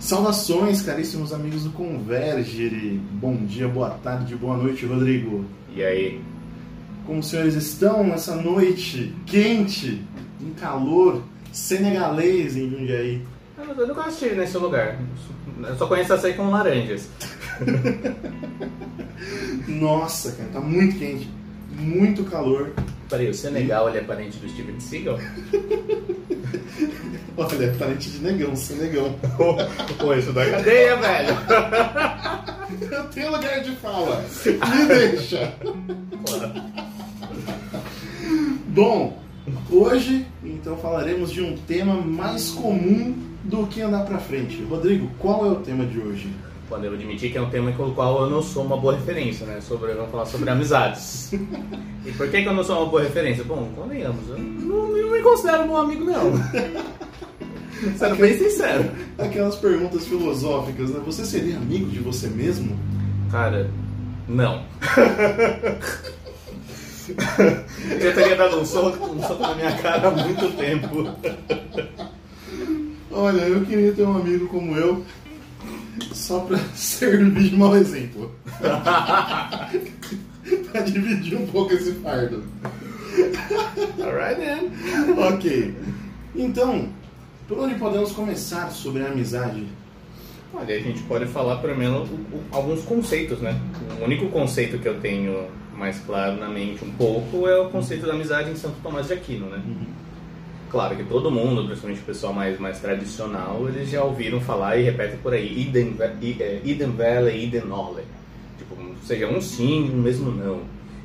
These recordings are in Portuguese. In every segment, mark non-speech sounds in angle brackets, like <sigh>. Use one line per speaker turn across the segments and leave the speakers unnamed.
Saudações, caríssimos amigos do Convergere. Bom dia, boa tarde, boa noite, Rodrigo.
E aí?
Como os senhores estão nessa noite quente, em calor, senegalês em Jundiaí?
Eu, eu nunca estive nesse lugar. Eu só conheço essa aí com laranjas. <laughs>
Nossa, cara, tá muito quente, muito calor.
Peraí, o Senegal ele é parente do Steven Seagal? <laughs>
Olha, é parente de negão, senegão. <laughs>
Pô, isso da cadeia, velho. <laughs>
Eu tenho lugar de fala. Me deixa. Bom, hoje então falaremos de um tema mais comum do que andar pra frente. Rodrigo, qual é o tema de hoje?
Quando eu admiti que é um tema com o qual eu não sou uma boa referência, né? Sobre, vamos falar sobre amizades. <laughs> E por que, que eu não sou uma boa referência? Bom, convenhamos, eu não, não me considero um bom amigo, não. Sendo bem sincero.
Aquelas perguntas filosóficas, né? Você seria amigo de você mesmo?
Cara, não. <laughs> Eu teria dado um soco, um soco na minha cara há muito tempo.
Olha, eu queria ter um amigo como eu, só pra <laughs> servir de mau exemplo. <laughs> pra dividir um pouco esse fardo.
Alright then.
Ok. Então, por onde podemos começar sobre a amizade?
Olha, a gente pode falar pelo menos alguns conceitos, né? O único conceito que eu tenho mais claro na mente um pouco é o conceito da amizade em Santo Tomás de Aquino, né? Claro que todo mundo, principalmente o pessoal mais, mais tradicional, eles já ouviram falar e repetem por aí, idem, é, idem vele, idem nole. Tipo, seja um sim, um mesmo não.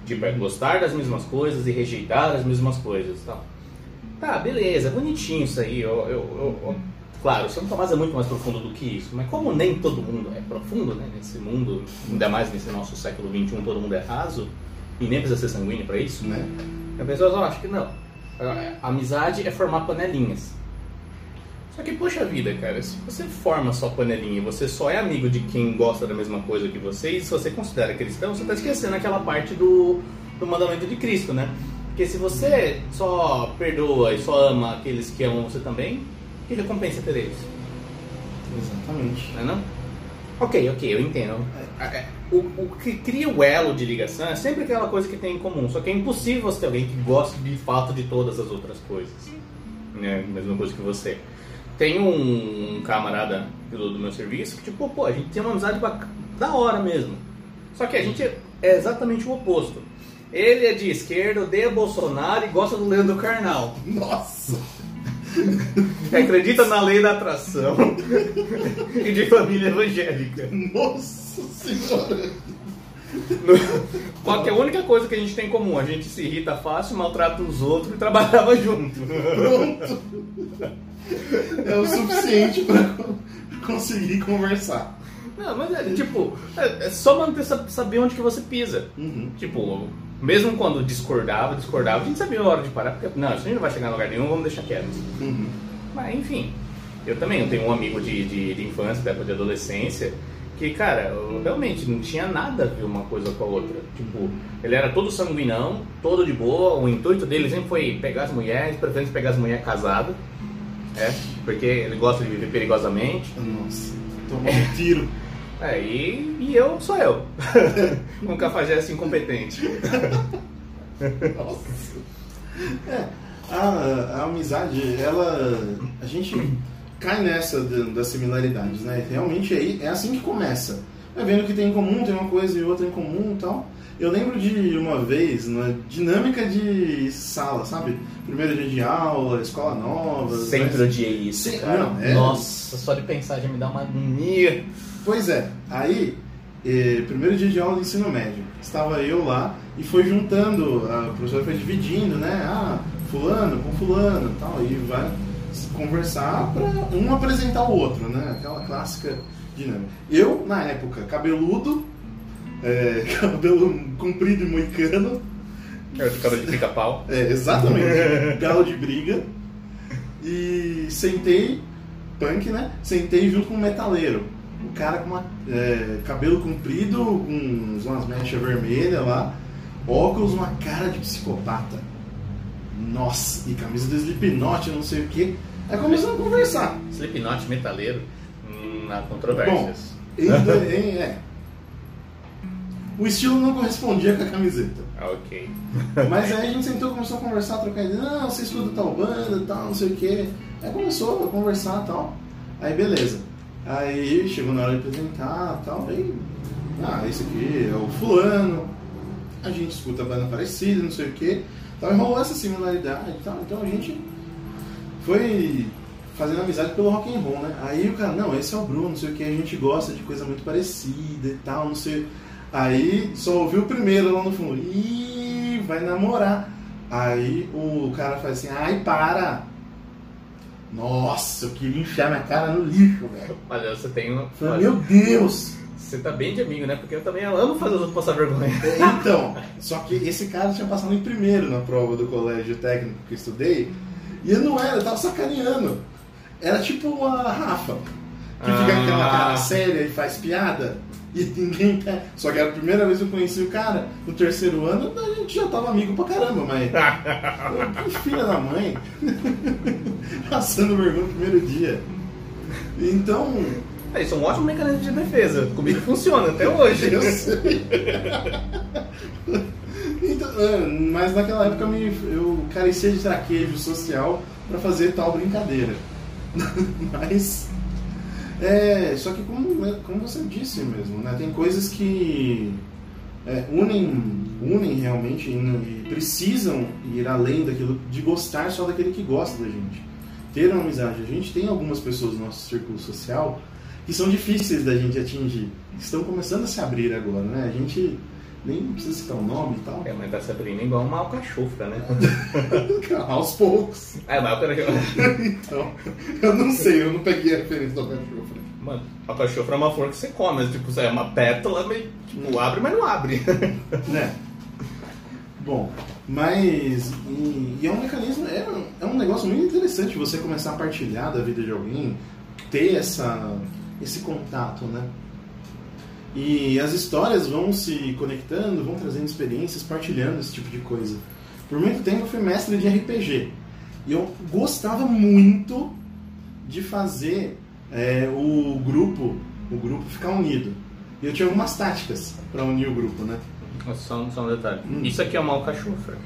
Tipo, é gostar das mesmas coisas e rejeitar as mesmas coisas, tal. Tá, beleza, bonitinho isso aí. Eu, eu, eu- claro, Santo Tomás é muito mais profundo do que isso, mas como nem todo mundo é profundo, né? Nesse mundo, ainda mais nesse nosso século XXI, todo mundo é raso, e nem precisa ser sanguíneo pra isso,
Né?
as pessoas acham que não. A amizade é formar panelinhas. Só que, poxa vida, cara, se você forma só panelinha e você só é amigo de quem gosta da mesma coisa que você, e se você considera cristão, você está esquecendo aquela parte do, do mandamento de Cristo, né? Porque se você só perdoa e só ama aqueles que amam você também, que recompensa tereis?
Exatamente.
Não é não? Ok, ok, eu entendo. É, é, O, o que cria o elo de ligação é sempre aquela coisa que tem em comum. Só que é impossível você ter alguém que goste de fato de todas as outras coisas. Né? Mesma coisa que você. Tem um, camarada do, do meu serviço que, tipo, pô, a gente tem uma amizade bac- da hora mesmo. Só que a gente é exatamente o oposto. Ele é de esquerda, odeia Bolsonaro e gosta do Leandro Carnal.
Nossa! <laughs>
Acredita na lei da atração e de família evangélica.
Nossa senhora!
Qual que é a única coisa que a gente tem em comum? A gente se irrita fácil, maltrata os outros e trabalhava junto.
Pronto! É o suficiente pra co- conseguir conversar.
Não, mas é tipo, é, é só manter, sa- saber onde que você pisa.
Uhum.
Tipo, mesmo quando discordava, discordava, a gente sabia a hora de parar, porque não, isso a gente não vai chegar em lugar nenhum, vamos deixar quieto.
Uhum.
Mas enfim, eu também eu tenho um amigo de, de, de infância, da época de adolescência, que, cara, eu realmente não tinha nada a ver uma coisa com a outra. Tipo, ele era todo sanguinão, todo de boa, o intuito dele sempre foi pegar as mulheres, preferência pegar as mulheres casadas, é, porque ele gosta de viver perigosamente.
Nossa, tomou um tiro. <laughs>
É, e, e eu sou eu, <laughs> um cafajeste incompetente. <laughs>
Nossa. É, a, a amizade, ela. A gente cai nessa de- das similaridades, né? Realmente aí é assim que começa. Vai vendo que tem em comum, tem uma coisa e outra em comum e tal. Eu lembro de uma vez, na dinâmica de sala, sabe? Primeiro dia de aula, escola nova.
Sempre
né?
odiei isso,
Sim,
cara.
não, é.
Nossa, só de pensar já me dá uma agonia.
Pois é, aí, eh, primeiro dia de aula do ensino médio, estava eu lá e foi juntando, a professora foi dividindo, né? Ah, fulano com fulano e tal, e vai conversar para um apresentar o outro, né? Aquela clássica dinâmica. Eu, na época, cabeludo, eh, <laughs> cabelo comprido e moicano,
de cara de pica-pau.
é, exatamente, galo de briga, e sentei, punk, né? Sentei junto com um metaleiro. O cara com uma, é, cabelo comprido, com umas mechas vermelhas lá, óculos, uma cara de psicopata. Nossa, e camisa do Slipknot, não sei o que. Aí começamos a conversar.
Slipknot metaleiro. Na controvérsias.
Bom, em, <laughs> em, é. O estilo não correspondia com a camiseta.
Ah, ok.
Mas aí a gente sentou, começou a conversar, trocar ideia. Não, você escuta tal banda, tal, não sei o quê. Aí começou a conversar tal. Aí beleza. Aí chegou na hora de apresentar tal. Aí, ah, esse aqui é o fulano. A gente escuta banda parecida, não sei o quê. Então rolou essa similaridade e tal. Então a gente foi fazendo amizade pelo rock and roll, né? Aí o cara, não, esse é o Bruno, não sei o que, a gente gosta de coisa muito parecida e tal, não sei. Aí só ouviu o primeiro lá no fundo, ih, vai namorar. Aí o cara faz assim, ai, para! Nossa, eu queria enfiar minha cara no lixo, velho.
Olha, você tem uma.
Falei, meu Deus!
Você tá bem de amigo, né? Porque eu também amo fazer os outros passar vergonha.
Então, só que esse cara tinha passado em primeiro na prova do colégio técnico que eu estudei. E eu não era, eu tava sacaneando. Era tipo a Rafa, que fica com aquela cara séria e faz piada. E ninguém quer. Só que era a primeira vez que eu conheci o cara. No terceiro ano, a gente já tava amigo pra caramba, mas. <laughs> que filha da mãe. <laughs> Passando vergonha no primeiro dia. Então.
É, isso é um ótimo mecanismo de defesa. Comigo funciona até hoje.
Eu sei. então, é, mas naquela época eu, carecia de traquejo social pra fazer tal brincadeira. <laughs> mas. É, só que como, né, como você disse mesmo, né, tem coisas que é, unem, unem realmente e, precisam ir além daquilo de gostar só daquele que gosta da gente. Ter uma amizade. A gente tem algumas pessoas no nosso círculo social que são difíceis da gente atingir. Estão começando a se abrir agora, né? A gente nem precisa citar o um nome e tal.
É, mas tá se abrindo igual uma alcachofra, né? <laughs>
Aos poucos.
É, mas <laughs>
então, eu não sei, eu não peguei a referência do alcachofra.
Mano, alcachofra é uma flor que você come, mas, tipo, é uma pétala, meio, tipo, abre, mas não abre. <laughs>
né? Bom, mas. E, e, é um mecanismo, é, é um negócio muito interessante você começar a partilhar da vida de alguém, ter essa, esse contato, né? E as histórias vão se conectando, vão trazendo experiências, partilhando esse tipo de coisa. Por muito tempo eu fui mestre de RPG. E eu gostava muito de fazer é, o grupo o grupo ficar unido. E eu tinha algumas táticas para unir o grupo, né?
Só, só um detalhe. Hum. Isso aqui é uma alcachofra.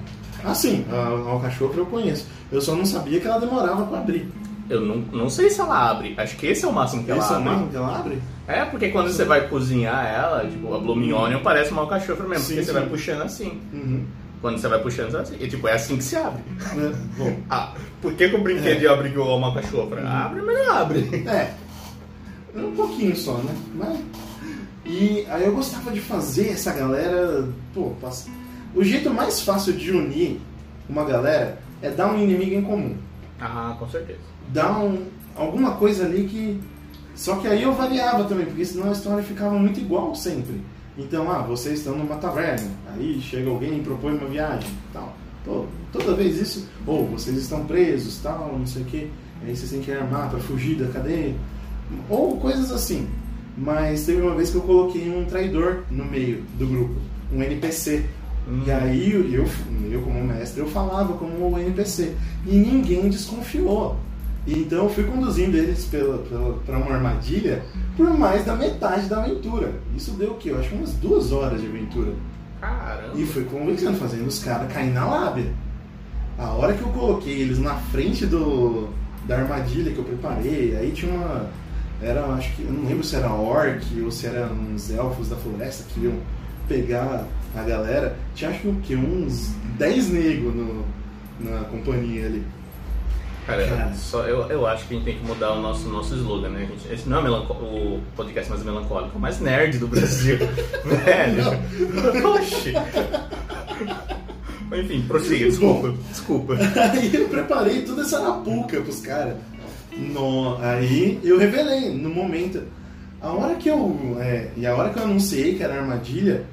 Ah, sim. A alcachofra eu conheço. Eu só não sabia que ela demorava para abrir.
Eu não, não sei se ela abre. Acho que esse é o máximo que
esse
ela abre.
Esse é o máximo que ela abre?
É, porque quando você vai cozinhar ela, tipo, a Blue Mignon parece uma alcachofra mesmo,
Sim,
porque você
sim.
vai puxando assim.
Uhum.
Quando você vai puxando assim. E tipo, é assim que se abre.
É, bom.
Ah, por que, que o brinquedo abre igual uma alcachofra? Abre, mas não abre.
É. Um pouquinho só, né? Mas... E aí eu gostava de fazer essa galera. Pô, passa... o jeito mais fácil de unir uma galera é dar um inimigo em comum.
Ah, com certeza.
Dar um, alguma coisa ali que. Só que aí eu variava também, porque senão a história ficava muito igual sempre. Então, ah, vocês estão numa taverna, aí chega alguém e propõe uma viagem, tal. Pô, toda vez isso, ou vocês estão presos, tal, não sei o que, aí vocês têm que armar para fugir da cadeia, ou coisas assim. Mas teve uma vez que eu coloquei um traidor no meio do grupo, um NPC.
Hum.
E aí eu, eu, como mestre, eu falava como o NPC. E ninguém desconfiou. Então eu fui conduzindo eles pela, pela, pra uma armadilha por mais da metade da aventura. Isso deu o quê? Eu acho umas duas horas de aventura.
Caramba.
E fui convencendo, fazendo os caras cair na lábia. A hora que eu coloquei eles na frente do, da armadilha que eu preparei, aí tinha uma. Era, acho que. Eu não lembro se era orc ou se eram uns elfos da floresta que iam pegar a galera. Tinha acho que o quê? Uns 10 negros na companhia ali.
Cara,
Cara.
Só, eu, eu acho que a gente tem que mudar o nosso, nosso slogan, né? A gente, esse não é o podcast mais melancólico, o mais nerd do Brasil. <laughs> Velho. Oxi. Enfim, prossiga, desculpa. Desculpa. <laughs>
Aí eu preparei toda essa arapuca pros caras. No, aí eu revelei no momento. A hora que eu. é, e a hora que eu anunciei que era armadilha,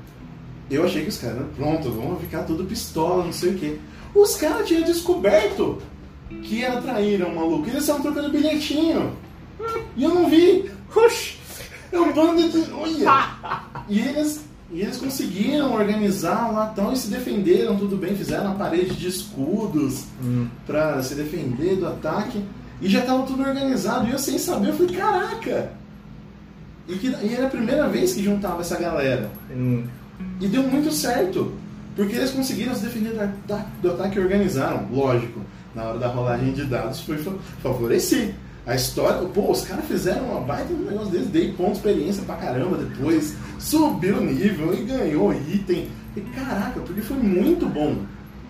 eu achei que os caras, pronto, vamos ficar tudo pistola, não sei o quê. Os caras tinham descoberto que era traíram o maluco. Eles estavam trocando bilhetinho. E eu não vi.
Oxi.
É um bando de. Olha! E eles, e eles conseguiram organizar lá tal e se defenderam, tudo bem, fizeram a parede de escudos
Hum.
pra se defender do ataque. E já tava tudo organizado. E eu sem saber, eu falei, caraca! E, que, e era a primeira vez que juntava essa galera.
Hum.
E deu muito certo. Porque eles conseguiram se defender da, da, do ataque e organizaram. Lógico, na hora da rolagem de dados foi fa- favorecer. A história, pô, os caras fizeram uma baita um negócio deles, dei ponto de experiência pra caramba depois, subiu o nível e ganhou item. E caraca, porque foi muito bom.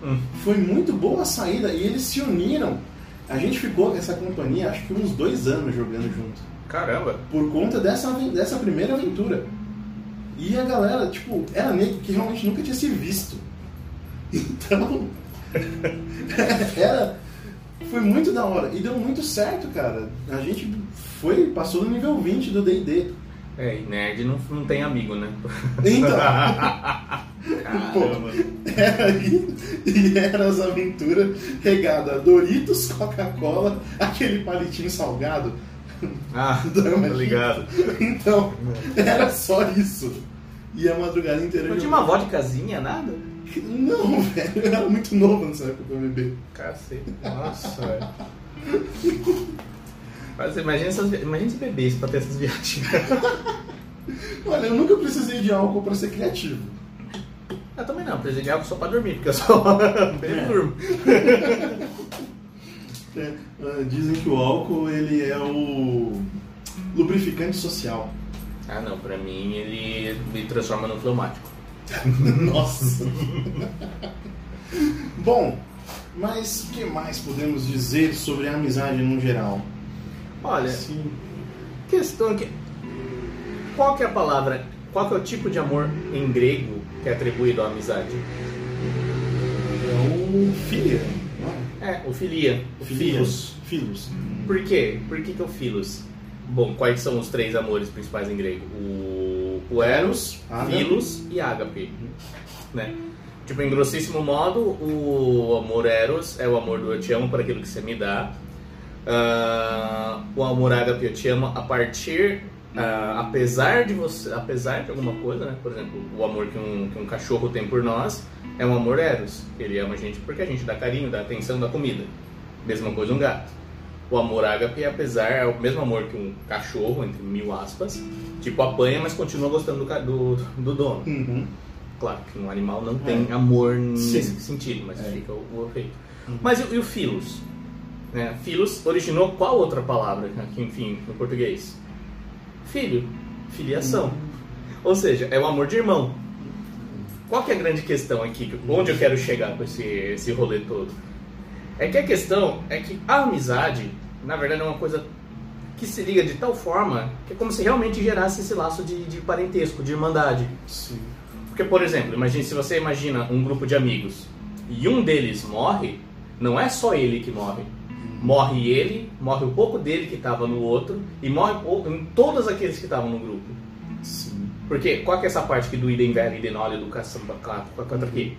Hum.
Foi muito boa a saída e eles se uniram. A gente ficou com essa companhia acho que uns dois anos jogando junto
Caramba.
por conta dessa, dessa primeira aventura. E a galera, tipo, era nego que realmente nunca tinha se visto. <laughs> Então, <laughs> era, foi muito da hora. E deu muito certo, cara. A gente foi, passou no nível 20 do D&D.
É, e nerd não, não tem amigo, né?
Então, <laughs>
Caramba.
era e era as aventuras regadas a Doritos, Coca-Cola, aquele palitinho salgado.
Ah,
Dama, <laughs>
tô ligado.
Então, era só isso. E a madrugada inteira
Não tinha uma vodkazinha, nada?
Não, velho, eu era muito novo nessa época pra beber.
Cacete. Nossa, velho. Mas imagina, essas, imagina se bebesse pra ter essas viagens.
Olha, eu nunca precisei de álcool pra ser criativo.
Eu também não, preciso de álcool só pra dormir, porque eu só <laughs> bebo e durmo. <laughs>
É, ah, dizem que o álcool ele é o lubrificante social.
Ah não, pra mim ele me transforma no fleumático. <laughs>
Nossa. Bom, mas o que mais podemos dizer sobre a amizade no geral?
Olha,
Sim.
questão que. Qual que é a palavra? Qual que é o tipo de amor em grego que é atribuído à amizade?
É o filia. não
É, o filia. O
é?
filos.
Filos.
Por quê? Por que, que é o filos? Bom, quais são os três amores principais em grego? O, o Eros,
Ágape.
Filos e Ágape. Né? Tipo, em grossíssimo modo, o amor Eros é o amor do eu te amo por aquilo que você me dá. Ah, o amor Ágape eu te amo a partir, ah, apesar de você, apesar de alguma coisa, né? Por exemplo, o amor que um, que um cachorro tem por nós é um amor Eros. Ele ama a gente porque a gente dá carinho, dá atenção, dá comida. Mesma coisa um gato. O amor ágape, apesar, é o mesmo amor que um cachorro, entre mil aspas, tipo apanha, mas continua gostando do, do, do dono.
Uhum.
Claro que um animal não tem amor nesse
Sim.
sentido, mas
É.
fica o, o efeito. Mas e, o- e o filos? Né? Filos originou qual outra palavra aqui, enfim, no português? Filho, filiação. Ou seja, é o amor de irmão. Qual que é a grande questão aqui? Onde eu quero chegar com esse, esse rolê todo? É que a questão é que a amizade, na verdade, é uma coisa que se liga de tal forma que é como se realmente gerasse esse laço de, de parentesco, de irmandade.
Sim.
Porque, por exemplo, imagine se você imagina um grupo de amigos e um deles morre, não é só ele que morre. Morre ele, morre o pouco dele que estava no outro e morre todos aqueles que estavam no grupo.
Sim.
Porque qual que é essa parte aqui do idem velho, idem educação, bacana, quanto aqui?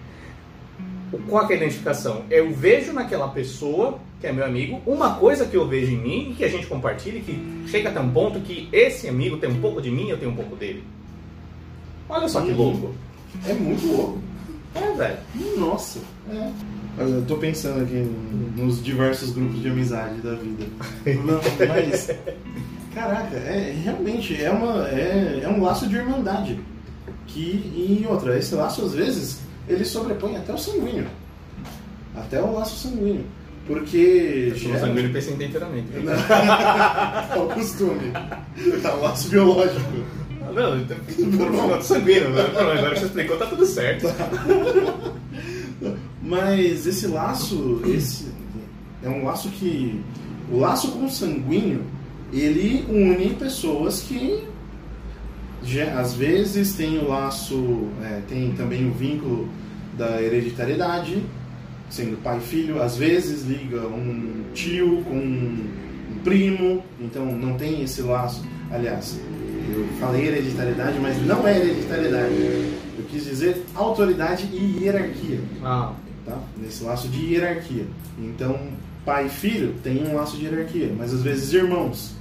O- Qual que é a identificação? Eu vejo naquela pessoa, que é meu amigo, uma coisa que eu vejo em mim e que a gente compartilha, e que chega até um ponto que esse amigo tem um pouco de mim e eu tenho um pouco dele. Olha só que
Uhum.
louco.
É muito louco.
É, velho.
Nossa. É. Eu tô pensando aqui nos diversos grupos de amizade da vida. <laughs> Não, mas. Caraca, é, realmente é, uma, é, é um laço de irmandade. Que, e outra, esse laço às vezes ele sobrepõe até o sanguíneo. Até o laço sanguíneo. Porque.
Eu sou um sanguíneo pensando inteiramente. viu? <laughs>
é o costume. É o laço biológico.
Não, então, por favor, sanguíneo, né? Agora que você explicou, tá tudo certo. <laughs>
Mas esse laço, esse é um laço que o laço consanguíneo, ele une pessoas que às vezes tem o laço, é, tem também o vínculo da hereditariedade, sendo pai e filho, às vezes liga um tio com um primo, então não tem esse laço. Aliás, eu falei hereditariedade, mas não é hereditariedade. Eu quis dizer autoridade e hierarquia
Ah,
tá? Nesse laço de hierarquia. Então, pai e filho tem um laço de hierarquia, mas às vezes irmãos.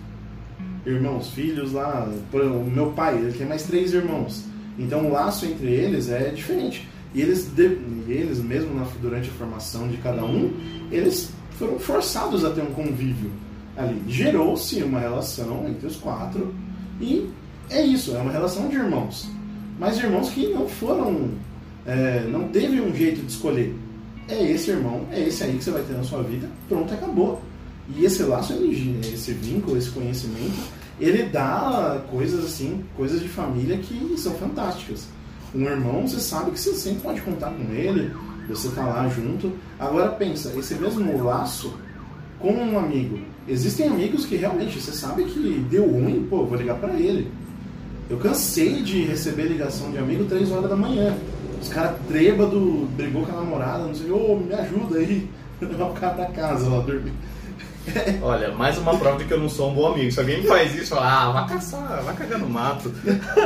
Irmãos, filhos lá. Por exemplo, o meu pai, ele tem mais três irmãos. Então, o laço entre eles é diferente. E eles, eles mesmo na- durante a formação de cada um, eles foram forçados a ter um convívio ali. Gerou-se uma relação entre os quatro e é isso, é uma relação de irmãos. Mas irmãos que não foram. É, não teve um jeito de escolher. É esse irmão, é esse aí que você vai ter na sua vida, pronto, acabou. E esse laço, esse vínculo, esse conhecimento, ele dá coisas assim, coisas de família que são fantásticas. Um irmão, você sabe que você sempre pode contar com ele, você tá lá junto. Agora pensa, esse mesmo laço com um amigo. Existem amigos que realmente você sabe que deu ruim, pô, vou ligar para ele. Eu cansei de receber ligação de amigo 3 horas da manhã. Os caras trêbado, brigou com a namorada, não sei, ô, oh, me ajuda aí. <laughs> O cara pra casa lá dormir.
Olha, mais uma prova de que eu não sou um bom amigo. Se alguém faz isso, fala, ah, vai caçar, vai cagar no mato.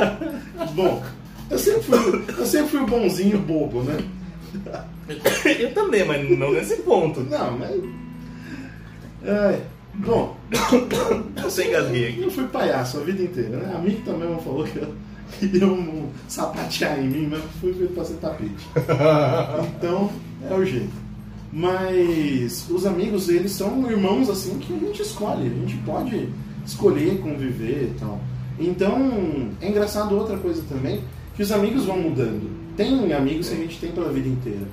<laughs>
bom, eu sempre fui, eu sempre fui o bonzinho bobo, né?
eu também, mas não nesse ponto.
Não, mas. É, bom, <coughs>
você engasguei aqui.
Eu fui palhaço a vida inteira, né? A mim também falou que eu <laughs> queria um sapatear em mim, mas fui feito pra ser tapete. <laughs> Então, é o jeito. Mas os amigos, eles são irmãos assim que a gente escolhe, a gente pode escolher conviver e tal. Então, é engraçado outra coisa também, que os amigos vão mudando. Tem amigos que a gente tem pela vida inteira.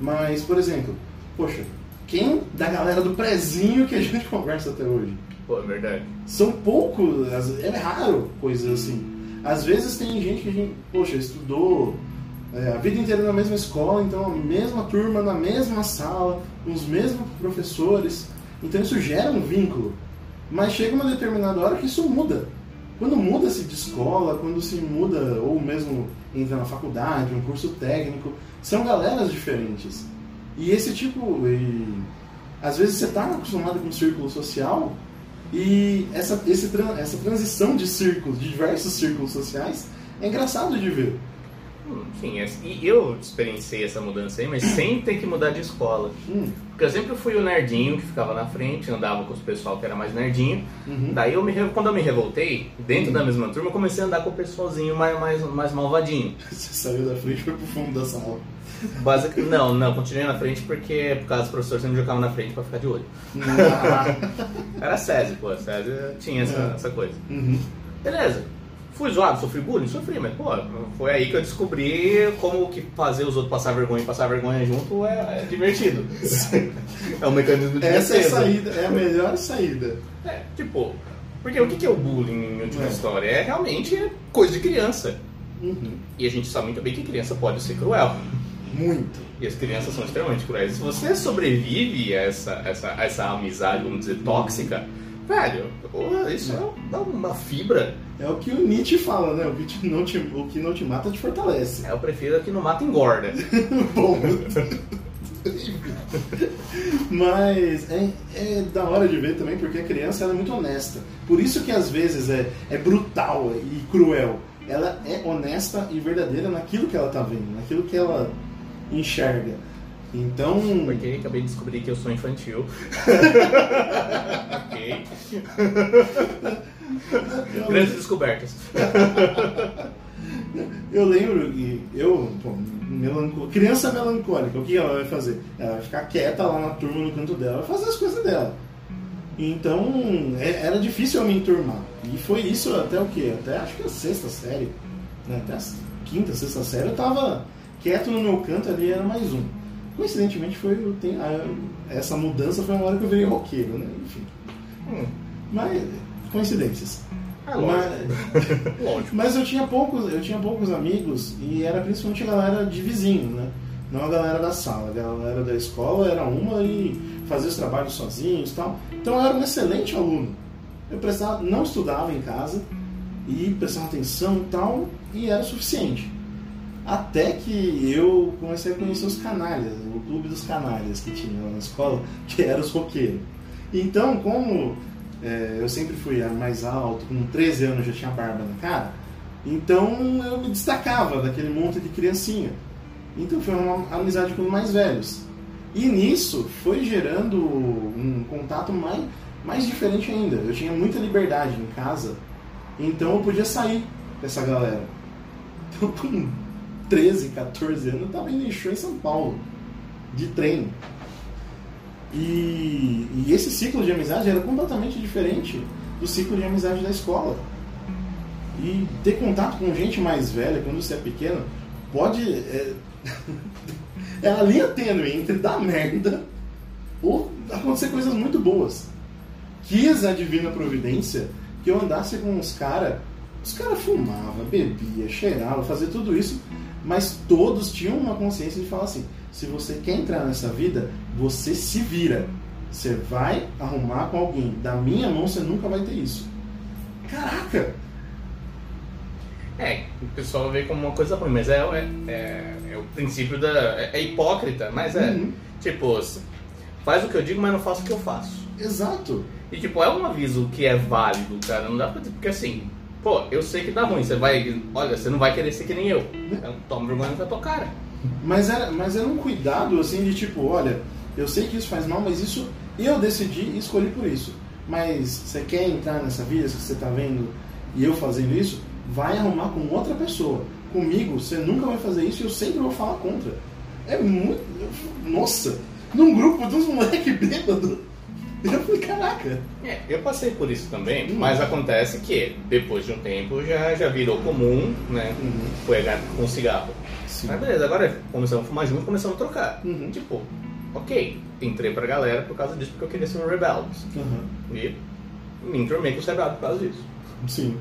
Mas, por exemplo, poxa, quem da galera do prezinho que a gente <laughs> conversa até hoje?
Pô, é verdade.
São poucos, é raro coisas assim. Às vezes tem gente que a gente, poxa, estudou é, a vida inteira na mesma escola, então a mesma turma, na mesma sala, com os mesmos professores. Então isso gera um vínculo. Mas chega uma determinada hora que isso muda. Quando muda-se de escola, quando se muda, ou mesmo entra na faculdade, um curso técnico, são galeras diferentes. E esse tipo. E, às vezes você está acostumado com um círculo social e essa, esse, essa transição de círculos, de diversos círculos sociais, é engraçado de ver.
Sim, e eu experienciei essa mudança aí, mas sem ter que mudar de escola. Hum. Porque eu sempre fui o nerdinho que ficava na frente, andava com os pessoal que era mais nerdinho. Uhum. Daí, eu me, quando eu me revoltei, dentro uhum. da mesma turma, eu comecei a andar com o pessoalzinho mais, mais, mais malvadinho. <laughs>
Você saiu da frente e foi pro fundo da sala.
Basic... Não, não, continuei na frente porque por causa do professor sempre jogava na frente pra ficar de olho.
Ah. <laughs>
era SESI, pô, SESI tinha essa, é. essa coisa. Uhum. Beleza. Fui zoado, sofri bullying? Sofri, mas pô, foi aí que eu descobri como que fazer os outros passar vergonha e passar vergonha junto é, é divertido. <laughs> é um mecanismo de
Essa defesa. é a saída, é a melhor saída.
É, tipo, porque o que é o bullying em última é. história? É realmente coisa de criança. Uhum. E a gente sabe muito bem que criança pode ser cruel.
Muito.
E as crianças são extremamente cruéis. Se você sobrevive a essa, essa, essa amizade, vamos dizer, tóxica, velho, porra, isso é uma fibra.
É o que o Nietzsche fala, né? O que não te, o que não te mata te fortalece.
É, eu prefiro que não mata engorda. <laughs>
Bom. Mas é, é, da hora de ver também, porque a criança é muito honesta. Por isso que às vezes é, é brutal e cruel. Ela é honesta e verdadeira naquilo que ela tá vendo, naquilo que ela enxerga. Então.
Porque acabei de descobrir que eu sou infantil. <laughs> ok. Grandes descobertas. <laughs>
Eu lembro que eu, pô, melancó... criança melancólica, o que ela vai fazer? Ela vai ficar quieta lá na turma no canto dela, vai fazer as coisas dela. Então é, era difícil eu me enturmar. E foi isso até o que? Até acho que a sexta série. Né? Até a quinta, sexta série eu tava quieto no meu canto ali, era mais um. Coincidentemente foi a, essa mudança foi uma hora que eu virei roqueiro, né? Enfim. Hum. Mas coincidências.
É, lógico.
Mas, <laughs> lógico. mas eu tinha poucos, eu tinha poucos amigos e era principalmente a galera de vizinho, né? Não a galera da sala, a galera da escola era uma e fazia os trabalhos sozinhos, tal. Então eu era um excelente aluno. Eu prestava, não estudava em casa e prestava atenção e tal, e era suficiente. Até que eu comecei a conhecer os canalhas, o clube dos canalhas que tinha lá na escola, <laughs> que era os roqueiros. Então, como é, eu sempre fui mais alto, com 13 anos já tinha barba na cara, então eu me destacava daquele monte de criancinha. Então foi uma amizade com os mais velhos. E nisso foi gerando um contato mais, mais diferente ainda. Eu tinha muita liberdade em casa, então eu podia sair dessa galera. Então <laughs> com 13, 14 anos eu estava indo em show em São Paulo, de trem. E, e, esse ciclo de amizade era completamente diferente do ciclo de amizade da escola. E ter contato com gente mais velha quando você é pequeno pode. É, <laughs> é a linha tênue entre dar merda ou acontecer coisas muito boas. Quis a divina providência que eu andasse com uns caras. Os caras fumavam, bebia, cheirava, fazia tudo isso, mas todos tinham uma consciência de falar assim: se você quer entrar nessa vida, você se vira. Você vai arrumar com alguém. Da minha mão você nunca vai ter isso. Caraca!
É, o pessoal vê como uma coisa ruim, mas é, é, é, é o princípio da. É, é hipócrita, mas é. Uhum. Tipo, faz o que eu digo, mas não faço o que eu faço.
Exato.
E tipo, é um aviso que é válido, cara. Não dá pra. Porque assim, pô, eu sei que dá ruim. Você vai. Olha, você não vai querer ser que nem eu. Então, toma vergonha na tua cara.
Mas era, mas era um cuidado assim de tipo, olha, eu sei que isso faz mal, mas isso eu decidi e escolhi por isso. Mas você quer entrar nessa vida, se você está vendo e eu fazendo isso, vai arrumar com outra pessoa. Comigo, você nunca vai fazer isso e eu sempre vou falar contra. É muito. Nossa! Num grupo dos moleques bêbados. Eu falei, caraca.
É, eu passei por isso também, hum. mas acontece que depois de um tempo já, já virou comum, né? Uhum. Foi com cigarro. Sim. Mas beleza, agora começamos a fumar junto, começamos a trocar. Uhum. Tipo, ok, entrei pra galera por causa disso, porque eu queria ser um rebelde. Uhum. E me enturmei com os rebeldes por causa disso.
Sim.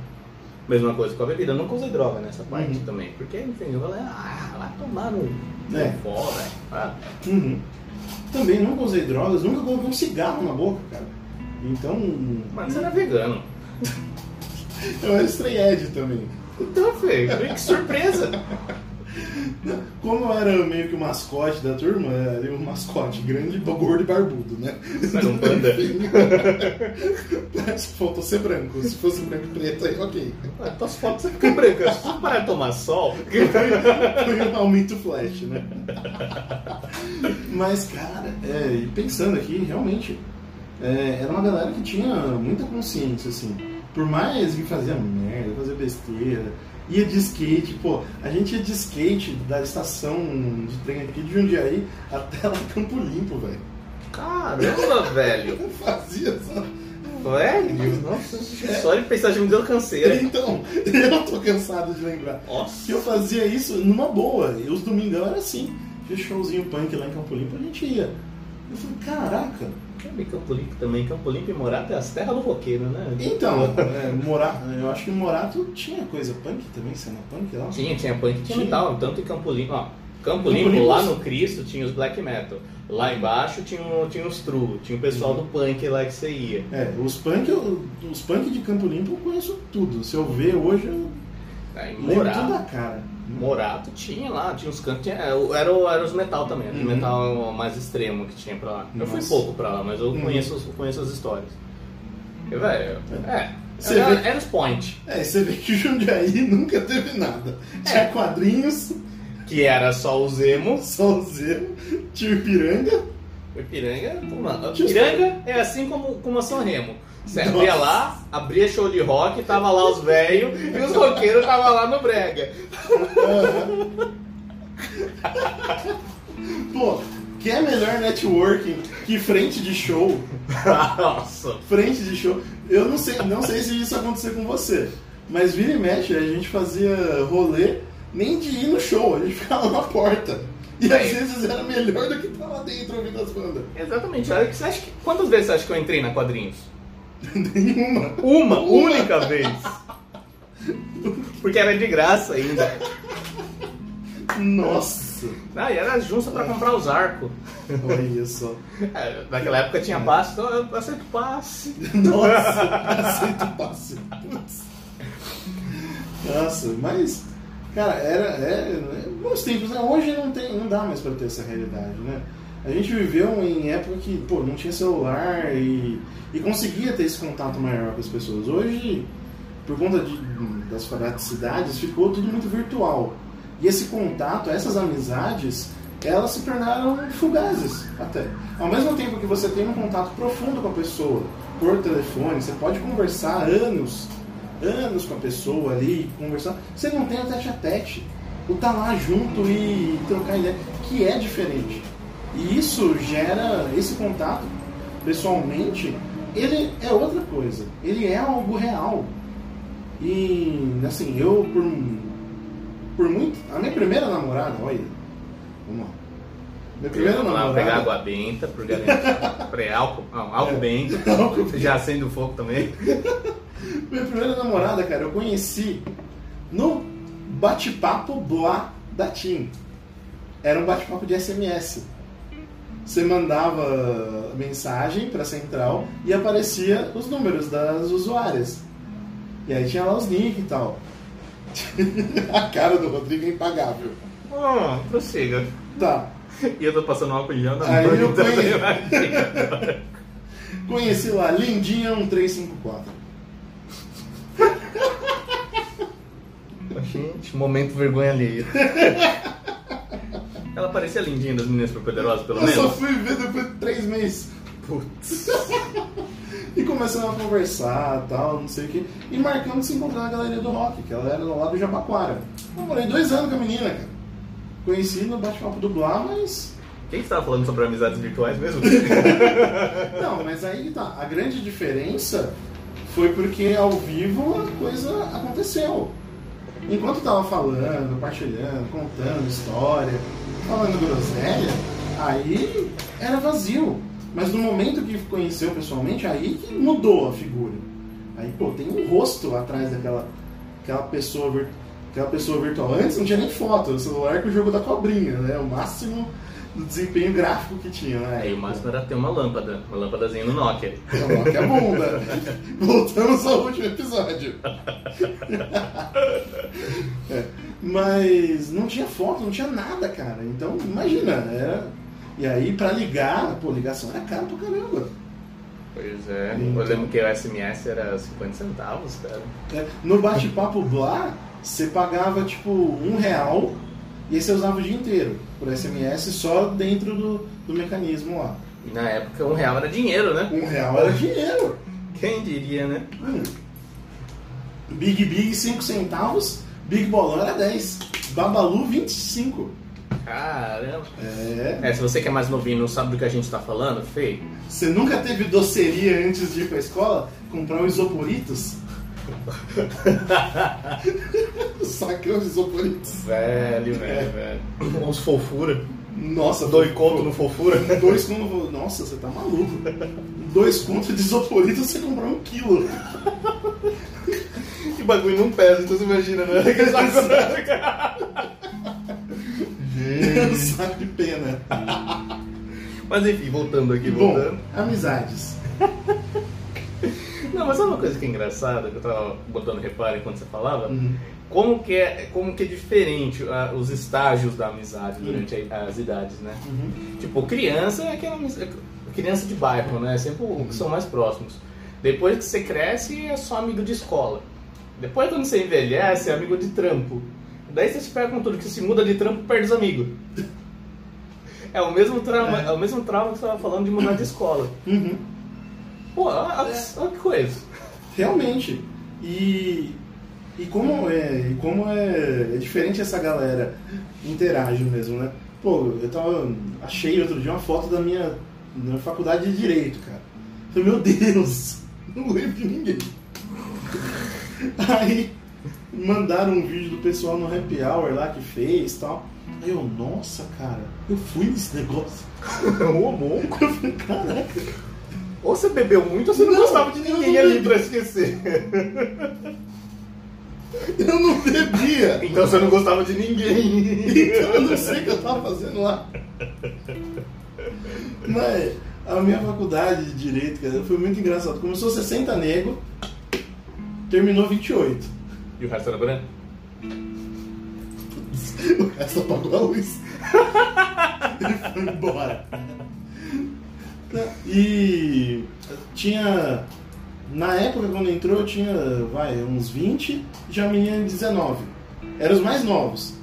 Mesma coisa com a bebida. Eu nunca usei droga nessa parte uhum. também. Porque, enfim, eu falei, ah, vai tomar no, é. fora, ah.
uhum. Também nunca usei drogas, nunca coloquei um cigarro na boca, cara. Então.
Mas você era vegano. <laughs>
eu era estranhede também.
Então, feio, que surpresa! <laughs>
Como era meio que o mascote da turma, era um mascote grande, gordo e barbudo, né?
Era um panda.
Faltou ser branco. Se fosse branco e preto, aí ok.
Ah, tuas fotos você fica brancas. Se parar de tomar sol.
Foi um aumento flash, né? Mas, cara, é, e pensando aqui, realmente, é, era uma galera que tinha muita consciência, assim. Por mais que fazia merda, fazia besteira ia de skate, pô, a gente ia de skate da estação de trem aqui de Jundiaí até lá Campo Limpo, velho.
Caramba, <laughs> velho!
Eu fazia só.
Velho, nossa, só de pensar já me deu canseira.
Então, <laughs> eu tô cansado de lembrar.
Nossa.
Que eu fazia isso numa boa. E os domingão era assim. Tinha showzinho punk lá em Campo Limpo, a gente ia. Eu falei, caraca,
Sabe Campo Limpo também? Campo Limpo e Morato é as terras do roqueiro, né?
Então, <laughs> é, Morato, eu acho que Morato tinha coisa punk também, cena punk lá?
Tinha, tinha punk, tinha, tinha. metal, tanto em Campo Limpo, ó. Campo, Campo Limpo, Limpo, lá no Cristo tinha os black metal. Lá embaixo tinha, tinha os true, tinha o pessoal uhum. do punk lá que você ia.
É, os punk, os punk de Campo Limpo eu conheço tudo. Se eu ver hoje, eu
Aí, lembro tudo
da cara.
Morato tinha lá, tinha os cantos, tinha, é, era, era os metal também, uhum. metal mais extremo que tinha pra lá. Eu fui pouco pra lá, mas eu uhum. conheço, conheço as histórias. Eu, velho, é. é era, vê, era os point.
É, você vê que o Jundiaí <laughs> nunca teve nada. Tinha é. quadrinhos.
Que era só o Zemo.
Só o Zemo. Tinha o Ipiranga.
O Ipiranga, o Ipiranga é assim como, como a São Remo você abria lá, abria show de rock, tava lá os velhos e os roqueiros tava lá no brega.
Pô, que é melhor networking que frente de show? <laughs>
Nossa.
Frente de show. Eu não sei, não sei se isso acontecer com você, mas vira e mexe, a gente fazia rolê nem de ir no show, a gente ficava na porta. E às vezes era melhor do que estar lá dentro ouvindo as bandas.
Exatamente. Você acha que, quantas vezes você acha que eu entrei na quadrinhos?
Nenhuma.
Uma, única vez. Porque era de graça ainda.
Nossa.
Ah, e era justo pra comprar os arcos.
Olha só.
É, naquela época tinha passe, então eu aceito passe.
Nossa, aceito passe. Putz. Nossa, mas, cara, era. É, bons tempos, né? Hoje não, tem, não dá mais pra ter essa realidade, né? A gente viveu em época que, pô, não tinha celular e e conseguia ter esse contato maior com as pessoas. Hoje, por conta de, das praticidades, ficou tudo muito virtual. E esse contato, essas amizades, elas se tornaram fugazes até. Ao mesmo tempo que você tem um contato profundo com a pessoa por telefone, você pode conversar anos, anos com a pessoa ali, conversar. Você não tem o tete a tete. O estar tá lá junto e trocar ideia, que é diferente. E isso gera esse contato pessoalmente ele é outra coisa. Ele é algo real. E, assim, eu, por, por muito. A minha primeira namorada, olha. Vamos lá. Minha primeira
Vamos
namorada.
pegar água benta, por garantir. Pré-álcool, não, álcool
É.
bento. <laughs>
Álcool.
Já acende o fogo também. <laughs>
Minha primeira namorada, cara, eu conheci no bate-papo Blá da TIM. Era um bate-papo de SMS. Você mandava mensagem pra central e aparecia os números das usuárias. E aí tinha lá os links e tal. <laughs> A cara do Rodrigo é impagável.
Oh, prossiga.
Tá. <laughs>
E eu tô passando álcool em gel na
Aí
mão,
eu conhe- <laughs>
eu imagino.
Conheci lá, Lindinha 1354.
Gente, momento vergonha alheia. Ela parecia lindinha das meninas superpoderosas, pelo
Eu só
menos.
fui ver depois de três meses.
Putz. <laughs>
E começamos a conversar tal, não sei o que. E marcamos se encontrar na galeria do rock, que ela era do lado do Jabaquara. Eu morei dois anos com a menina, cara. Conheci no bate-papo do Blá, mas.
Quem estava falando sobre amizades virtuais mesmo? <laughs>
Não, mas aí tá. A grande diferença foi porque ao vivo a coisa aconteceu. Enquanto eu tava falando, partilhando, contando história, falando groselha, aí era vazio. Mas no momento que conheceu pessoalmente, aí que mudou a figura. Aí, pô, tem um rosto atrás daquela aquela pessoa, aquela pessoa virtual. Antes não tinha nem foto, o celular com o jogo da cobrinha, né? O máximo do desempenho gráfico que tinha, né?
Aí o máximo era ter uma lâmpada, uma lâmpadazinha no Nokia.
Coloque a bunda. <laughs> Voltamos ao último episódio. É, Mas não tinha foto, não tinha nada, cara. Então, imagina, era. E aí, pra ligar, pô, ligação era caro pra caramba.
Pois é,
Então.
eu lembro que o SMS era 50 centavos, cara.
É, No bate-papo Blá, você pagava tipo um real e aí você usava o dia inteiro por SMS só dentro do, do mecanismo lá.
E na época um real era dinheiro, né?
Um real era dinheiro.
Quem diria, né?
Hum. Big Big 5 centavos, Big Bolão era 10, Babalu 25.
Caramba.
É.
É, se você que é mais novinho não sabe do que a gente tá falando, Fei,
Você nunca teve doceria antes de ir pra escola? Comprar um isoporitos? <laughs> Sacão de isoporitos.
velho, velho, velho. Uns fofura.
Nossa,
Dois
pô,
conto no fofura. <laughs>
Dois conto. Nossa, você tá maluco. Dois contos de isoporitos você comprar um quilo.
Que bagulho não pesa, então você imagina, né? <laughs>
Um saco de pena.
Mas enfim, voltando aqui,
Bom,
voltando.
amizades.
Não, mas sabe uma coisa que é engraçada, que eu tava botando reparo enquanto você falava?
Uhum.
Como que é, como que é diferente ah, os estágios da amizade durante a- as idades, né?
Uhum.
Tipo, criança é aquela criança de bairro, né? Sempre o que são mais próximos. Depois que você cresce, é só amigo de escola. Depois, quando você envelhece, é amigo de trampo. Daí você se pega com tudo, que se muda de trampo, perde os amigos. <laughs> É o mesmo trauma,
É.
é. o mesmo trauma que você estava falando de mudar de escola.
Uhum.
Pô, olha, olha que coisa.
Realmente. E, e como, é, e como é, é diferente essa galera interage mesmo, né? Pô, eu tava. Achei outro dia uma foto da minha, da minha faculdade de Direito, cara. Falei, meu Deus, <laughs> não lembro de ninguém. <laughs> Aí mandaram um vídeo do pessoal no happy hour lá que fez e tal. Aí eu, nossa, cara, eu fui nesse negócio. <laughs>
Ô, monco.
Eu falei, caraca.
Ou você bebeu muito ou você não,
Não,
gostava de ninguém ali
bebi.
pra esquecer. <laughs>
Eu não bebia.
Então você não gostava de ninguém.
Então eu não sei o que eu tava fazendo lá. Mas a minha faculdade de Direito, cara, foi muito engraçado. Começou 60 nego, terminou 28.
E o resto era branco? <laughs>
O resto apagou a luz. Ele <laughs> foi embora. E tinha. Na época quando entrou, tinha vai, uns 20 já a menina 19. Eram os mais novos.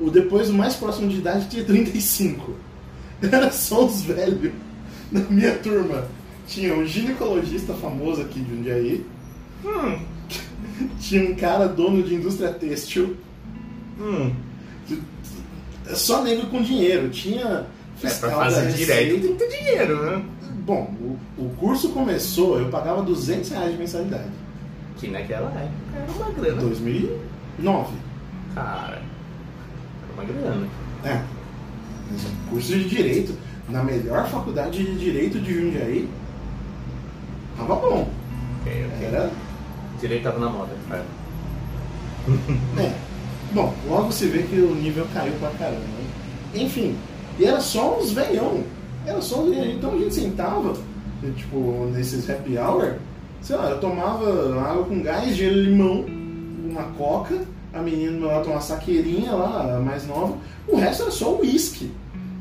O depois o mais próximo de idade tinha 35. <laughs> Era só os velhos. Na minha turma tinha um ginecologista famoso aqui de Jundiaí.
Hum, <laughs>
Tinha um cara dono de indústria têxtil.
hum.
Só nego com dinheiro. Tinha
É, pra fazer
Receita.
direito tem que ter dinheiro, né?
Bom, o, o curso começou, eu pagava 200 reais de mensalidade.
Que naquela época era uma grana.
2009.
Cara, era uma grana.
É. Mas um curso de Direito, na melhor faculdade de Direito de Jundiaí, tava bom.
Ok, ok.
Era.
Direito tava na moda. É. <laughs>
É. Bom, logo se vê que o nível caiu pra caramba. né? Enfim, e era só uns veião. Era só uns veião. Então a gente sentava, tipo, nesses happy hour, sei lá, eu tomava água com gás, gelo limão, uma coca, a menina lado tomava saqueirinha lá, a mais nova, o resto era só uísque.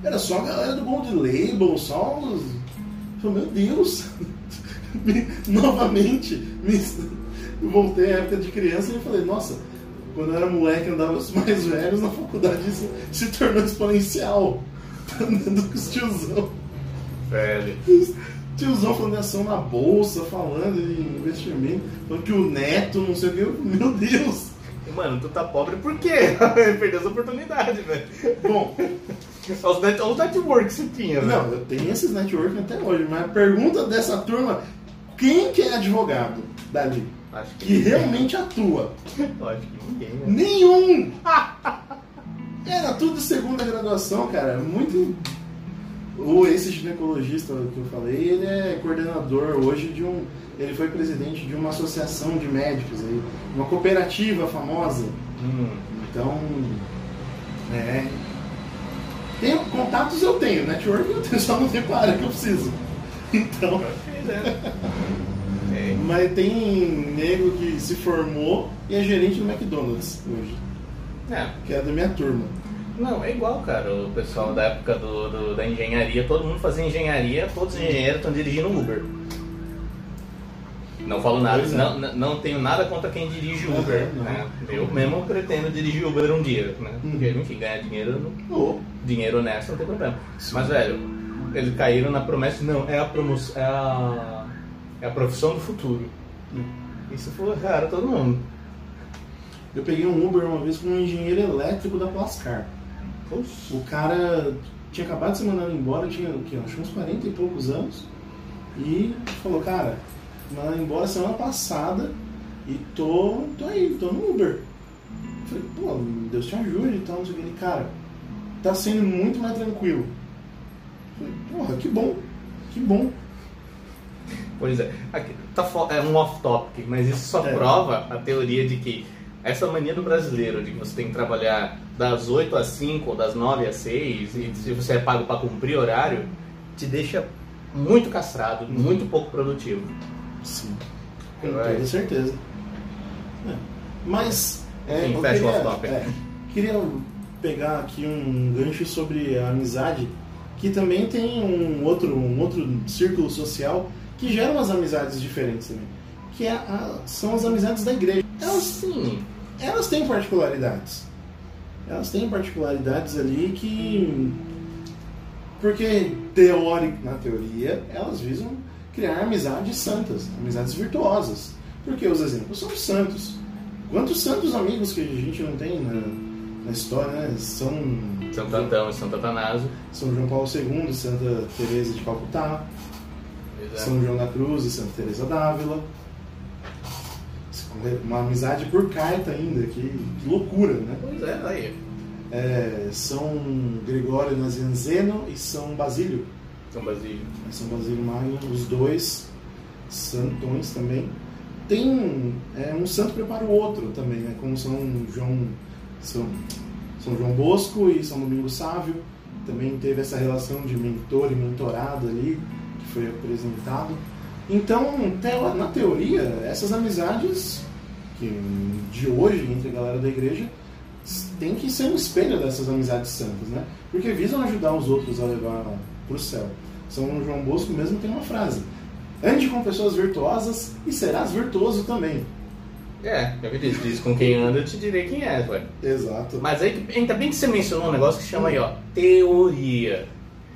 Era só a galera do Gold Label, só os. Eu falei, meu Deus! Me- <laughs> Novamente, me... eu <laughs> voltei à época de criança e falei, nossa, quando eu era moleque andava os mais velhos, na faculdade isso se tornou exponencial. Andando com os tiozão.
Velho.
Tiozão falando de ação na bolsa, falando de investimento, falando que o neto, não sei o que. eu- Meu Deus!
Mano, tu tá pobre por quê? <laughs> Perdeu essa oportunidade, velho.
Bom,
Os, net, os networks que você tinha,
não,
velho.
eu tenho esses networking até hoje, mas a pergunta dessa turma: quem que é advogado dali?
Acho que,
Que realmente atua?
Acho que ninguém, né?
Nenhum! <laughs> Era tudo de segunda graduação, cara. Muito. O esse ginecologista que eu falei, ele é coordenador hoje de um. Ele foi presidente de uma associação de médicos aí, uma cooperativa famosa.
Hum,
Então. É. Tenho, contatos eu tenho, network eu tenho, <laughs> só não tenho para que eu preciso. Então.
ok, né? É.
Mas tem nego que se formou e é gerente do McDonald's hoje,
É.
que é da minha turma.
Não, é igual, cara. O pessoal da época do, do- da engenharia, todo mundo fazia engenharia, todos os engenheiros estão dirigindo Uber. Não falo nada,
Pois é.
não, não- não tenho nada contra quem dirige Uber.
Uhum,
né? Eu mesmo pretendo dirigir Uber um dia, né?
Uhum.
Porque, enfim, ganhar dinheiro, não-
Oh,
dinheiro honesto não tem problema. Mas, velho, eles caíram na promessa, não, é a promoção, é a, é a profissão do futuro. Isso foi, cara, todo mundo.
Eu peguei um Uber uma vez com um engenheiro elétrico da Plascar. O cara tinha acabado de ser mandado embora, tinha o quê? Acho uns 40 e poucos anos. E falou, cara, mandaram embora semana passada e tô, tô aí, tô no Uber. Eu falei, pô, Deus te ajude e tal, não sei o que. Ele, cara, tá sendo muito mais tranquilo. Eu falei, porra, que bom, que bom.
Pois é, aqui, tá é um off-topic, mas isso só
É.
prova a teoria de que essa mania do brasileiro de que você tem que trabalhar das 8 às 5 ou das 9 às 6 e se você é pago para cumprir horário, te deixa muito castrado,
Uhum.
muito pouco produtivo.
Sim, com toda certeza. É. Mas, é,
Enfim,
eu
fecha o
queria, é, queria pegar aqui um gancho sobre a amizade, que também tem um outro, um outro círculo social que gera umas amizades diferentes também, que é a- são as amizades da igreja. Elas,
Sim,
elas têm particularidades. Elas têm particularidades ali que. Porque, teórico, na teoria, elas visam criar amizades santas, amizades virtuosas. Porque os exemplos são santos. Quantos santos amigos que a gente não tem na, na história, né? São.
Santo Antão e Santo Atanásio.
São João Paulo II, Santa Teresa de Calcutá,
é.
São João da Cruz e Santa Teresa d'Ávila. Uma amizade por carta ainda, que, que loucura, né?
Pois é, aí.
É, São Gregório Nazianzeno e São Basílio.
São Basílio.
São Basílio Magno, os dois santões também. Tem é, um santo prepara o outro também, né? como São João, São, São João Bosco e São Domingo Sávio. Também teve essa relação de mentor e mentorado ali, que foi apresentado. Então, na teoria, essas amizades que, de hoje entre a galera da igreja tem que ser um espelho dessas amizades santas, né? Porque visam ajudar os outros a levar para o céu. São João Bosco mesmo tem uma frase: ande com pessoas virtuosas e serás virtuoso também.
É, já que diz, diz com quem anda, eu te direi quem é, ué.
Exato.
Mas aí, ainda bem que você mencionou um negócio que chama aí, ó, teoria.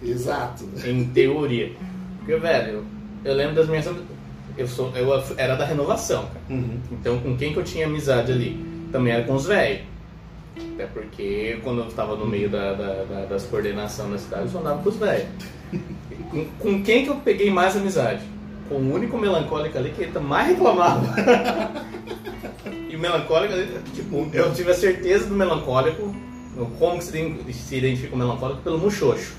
Exato.
Em teoria. Porque, velho, eu lembro das minhas. Eu, sou, eu era da renovação, cara.
Uhum.
Então, com quem que eu tinha amizade ali? Também era com os velhos. Até porque, quando eu estava no meio da, da- da- das coordenações da cidade, eu andava com os velhos. com, com quem que eu peguei mais amizade? com o único melancólico ali que ele mais reclamava. <laughs> e o melancólico, tipo, eu tive a certeza do melancólico, como que se identifica o melancólico? Pelo muxoxo.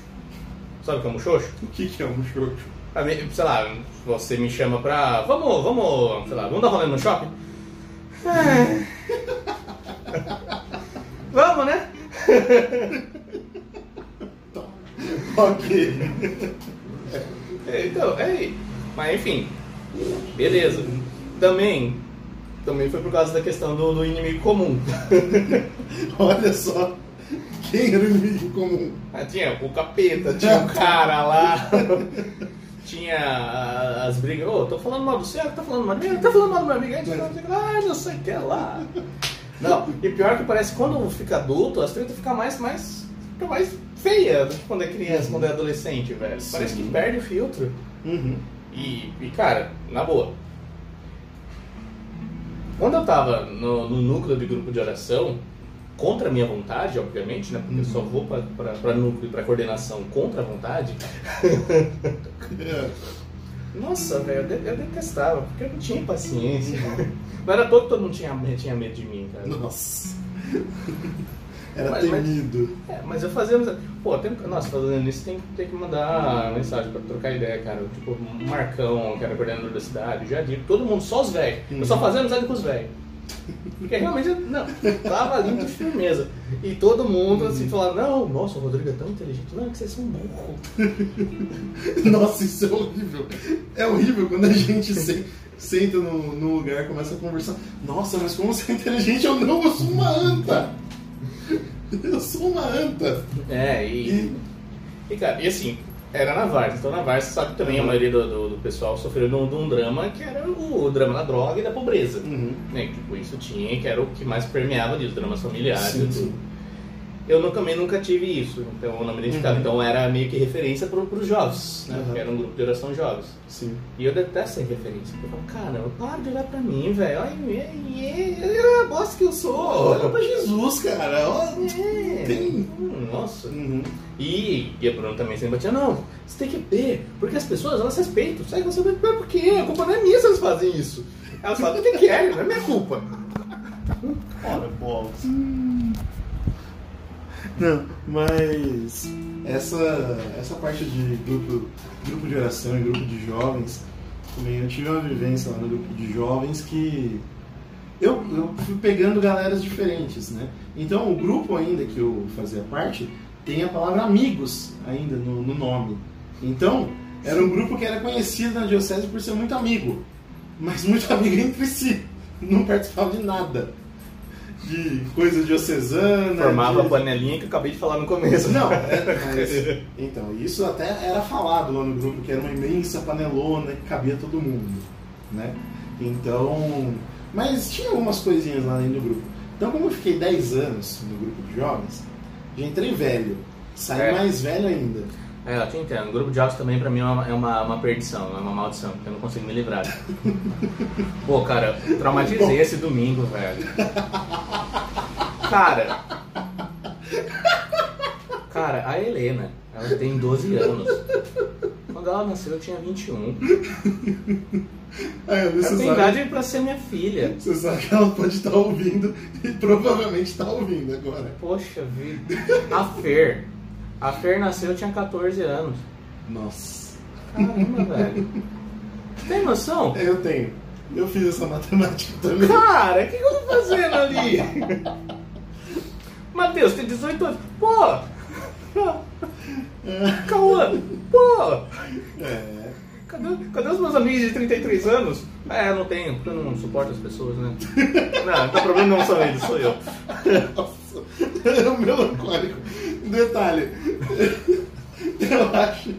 Sabe o que é um muxoxo?
O que, que é um muxoxo?
Sei lá, você me chama pra. Vamos, vamos, sei lá, vamos dar rolê no shopping? É. vamos, né? <laughs>
ok.
Então, é. Mas enfim, beleza. Também, também foi por causa da questão do, do inimigo comum. <laughs>
Olha só. Quem era o inimigo comum?
Ah, tinha o capeta, tinha o cara lá. <laughs> tinha as brigas. Ô, oh, tô falando mal do céu, tá falando mal de mim, tá falando mal do meu amigo. Aí, ah, não sei o que é lá. Não, e pior que parece que quando fica adulto, as tretas ficam mais, mais, fica mais feia do que quando é criança, quando é adolescente, velho. Sim. Parece que perde o filtro.
Uhum.
E, e, cara, na boa. Quando eu tava no, no núcleo de grupo de oração, contra a minha vontade, obviamente, né? Porque uhum. eu só vou para núcleo e para coordenação contra a vontade. <laughs> Nossa, velho, eu, eu detestava, porque eu não tinha paciência. Não era todo que todo mundo tinha, tinha medo de mim, cara.
Nossa. <laughs> Era mas, temido.
Mas, é, mas eu fazia. Pô, tem, nossa, fazendo isso tem, tem que mandar mensagem pra trocar ideia, cara. Tipo, Marcão, que era coordenador da cidade, já digo, todo mundo, só os velhos. Eu só fazia amizade com os velhos. Porque realmente, não, tava ali de firmeza. E todo mundo assim falava, não, nossa, o Rodrigo é tão inteligente. Não, é que vocês são burros. <laughs>
nossa, isso é horrível. É horrível quando a gente se, senta no, no lugar e começa a conversar. Nossa, mas como você é inteligente? Eu não, eu sou uma anta. <laughs> Eu sou uma anta.
É, e. E, e cara, e assim, era na Varsa. Então na Varsa, sabe também, a maioria do, do, do pessoal sofreu de um, de um, drama que era o, o, drama da droga e da pobreza.
Uhum.
Né? Tipo, isso tinha, que era o que mais permeava ali, os dramas familiares sim, e tudo. Sim. Eu no, também nunca tive isso, então eu não me identificava. Uhum. Então era meio que referência para os jovens, né? Uhum. Porque era um grupo de oração jovens.
Sim.
E eu detesto essa referência. Eu falo, cara, para de olhar pra mim, velho. Olha, é a bosta que eu sou.
Olha pra Jesus, cara. Olha,
é. Tem... Hum, nossa.
Uhum.
E, e a Bruna também sempre batia, não, você tem que ver, porque as pessoas, elas respeitam. Sai você vai por quê? A culpa não é minha se elas fazem isso. Elas fazem o que querem, não é minha culpa.
Ora, bolas. Não, mas essa, essa parte de grupo, grupo de oração e grupo de jovens, também eu tive uma vivência lá no grupo de jovens que eu, eu fui pegando galeras diferentes, né? Então o grupo ainda que eu fazia parte tem a palavra amigos ainda no, no nome. Então era um grupo que era conhecido na diocese por ser muito amigo, mas muito amigo entre si, não participava de nada de coisa diocesana.
Formava
de...
a panelinha que eu acabei de falar no começo.
Não, é, <laughs> mas, então, isso até era falado lá no grupo, que era uma imensa panelona que cabia todo mundo, né? Então, mas tinha algumas coisinhas lá dentro do grupo. Então, como eu fiquei 10 anos no grupo de jovens, já entrei velho, saí é. mais velho ainda.
É, eu te entendo. O grupo de jogos também pra mim é uma, é uma, uma perdição, é uma maldição, porque eu não consigo me livrar. <laughs> Pô, cara, traumatizei esse domingo, velho. Cara. Cara, a Helena, ela tem 12 anos. Quando ela nasceu, eu tinha 21.
É,
ela tem idade pra ser minha filha.
Você sabe que ela pode estar ouvindo e provavelmente está ouvindo agora.
Poxa vida. A Fer, a Fer nasceu, eu tinha 14 anos.
Nossa.
Caramba, <laughs> velho. Tem noção?
Eu tenho. Eu fiz essa matemática também.
Cara, o que, que eu tô fazendo ali? Matheus, tem 18 anos. Pô! Cauã! Pô!
É.
Cadê, cadê os meus amigos de 33 anos? É, não tenho, porque eu não suporto as pessoas, né? <laughs> Não, então o problema não são eles, sou eu.
Nossa, é um melancólico. Detalhe, <laughs> eu acho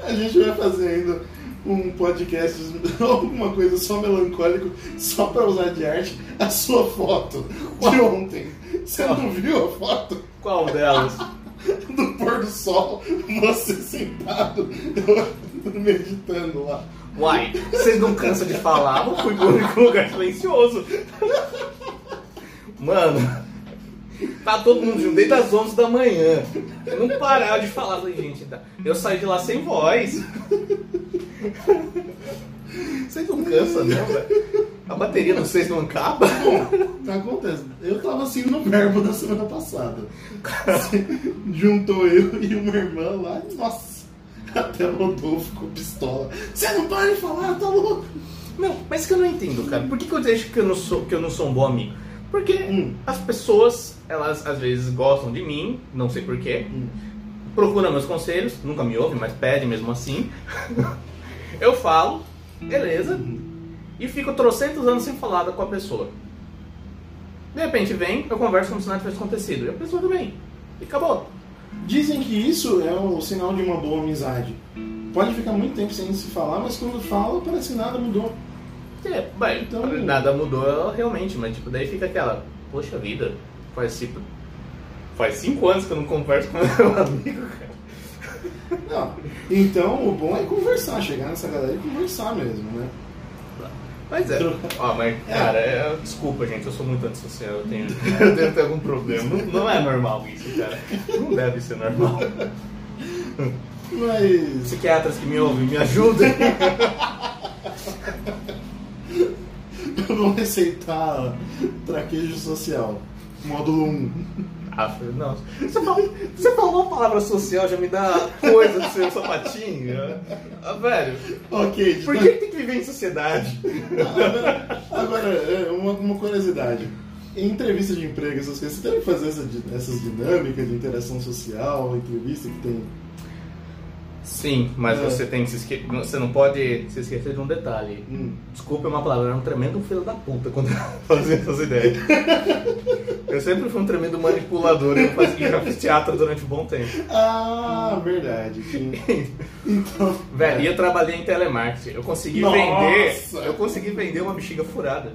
a gente vai fazer ainda um podcast, <laughs> alguma coisa só melancólico, só pra usar de arte, a sua foto de ontem. Você não viu a foto?
Qual delas? <laughs>
Do pôr do sol, você sentado, meditando lá.
Uai, vocês não cansam de falar? Eu fui pro único lugar silencioso. Mano, Tá todo mundo junto desde as 11 da manhã. Eu não parava de falar. Falei, gente, tá. eu saí de lá sem voz. Vocês não cansam, não, velho? A bateria de vocês não acaba?
Bom, tá acontecendo. Eu tava assim no verbo da semana passada. Juntou eu e uma irmã lá, e, nossa, até o Rodolfo ficou pistola. Você não para de falar, tá louco?
Não, mas que eu não entendo, cara. Por que, que eu deixo que eu não sou, que eu não sou um bom amigo? Porque
Hum.
as pessoas, elas às vezes gostam de mim, não sei porquê,
Hum.
procuram meus conselhos, nunca me ouvem, mas pedem mesmo assim. <laughs> eu falo, beleza, e fico trocentos anos sem falar com a pessoa. De repente vem, eu converso como se nada tivesse acontecido, e a pessoa também. E acabou.
Dizem que isso é o sinal de uma boa amizade. Pode ficar muito tempo sem se falar, mas quando fala, parece que nada mudou.
É, bem,
Então-
nada mudou realmente, mas tipo, daí fica aquela, poxa vida, faz cinco, faz cinco anos que eu não converso com <laughs> meu amigo, cara.
Não. Então, o bom é conversar, chegar nessa galera e conversar mesmo, né?
Mas é. Ó, mas, cara, é- desculpa, gente, eu sou muito antissocial, eu tenho, <laughs> eu devo ter algum problema. Não, não é normal isso, cara. Não deve ser normal.
Mas.
Psiquiatras que me ouvem, me ajudem. <laughs> <laughs>
Eu vou receitar traquejo social. Módulo 1.
Ah, não. Você falou, você falou a palavra social, já me dá coisa do seu sapatinho. Ah, velho,
Ok,
por que tem que viver em sociedade?
Agora, <laughs> agora, é, uma, uma curiosidade. Em entrevista de emprego, essas coisas, você deve fazer essa essas dinâmicas de interação social, entrevista que tem.
Sim, mas
É.
você tem que se esque... Você não pode se esquecer de um detalhe.
Hum.
Desculpa é uma palavra, eu era um tremendo filho da puta quando eu <laughs> fazia essas ideias. <laughs> Eu sempre fui um tremendo manipulador, eu fazia, já <laughs> fiz teatro durante um bom tempo.
Ah, verdade. Sim. Então.
Velho, e eu trabalhei em telemarketing. Eu consegui
Nossa!
vender. Eu consegui vender uma bexiga furada.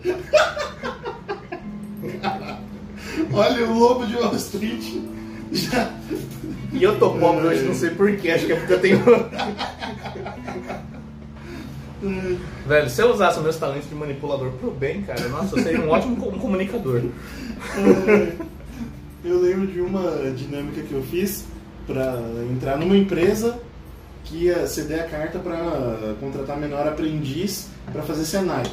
Olha, o lobo de Wall Street já.
E eu tô pobre hoje, não sei porquê, acho que é porque eu tenho. Velho, se eu usasse meus talentos de manipulador pro bem, cara, nossa, eu seria um ótimo co- comunicador.
Eu lembro de uma dinâmica que eu fiz para entrar numa empresa que ia ceder a carta para contratar menor aprendiz para fazer Senai.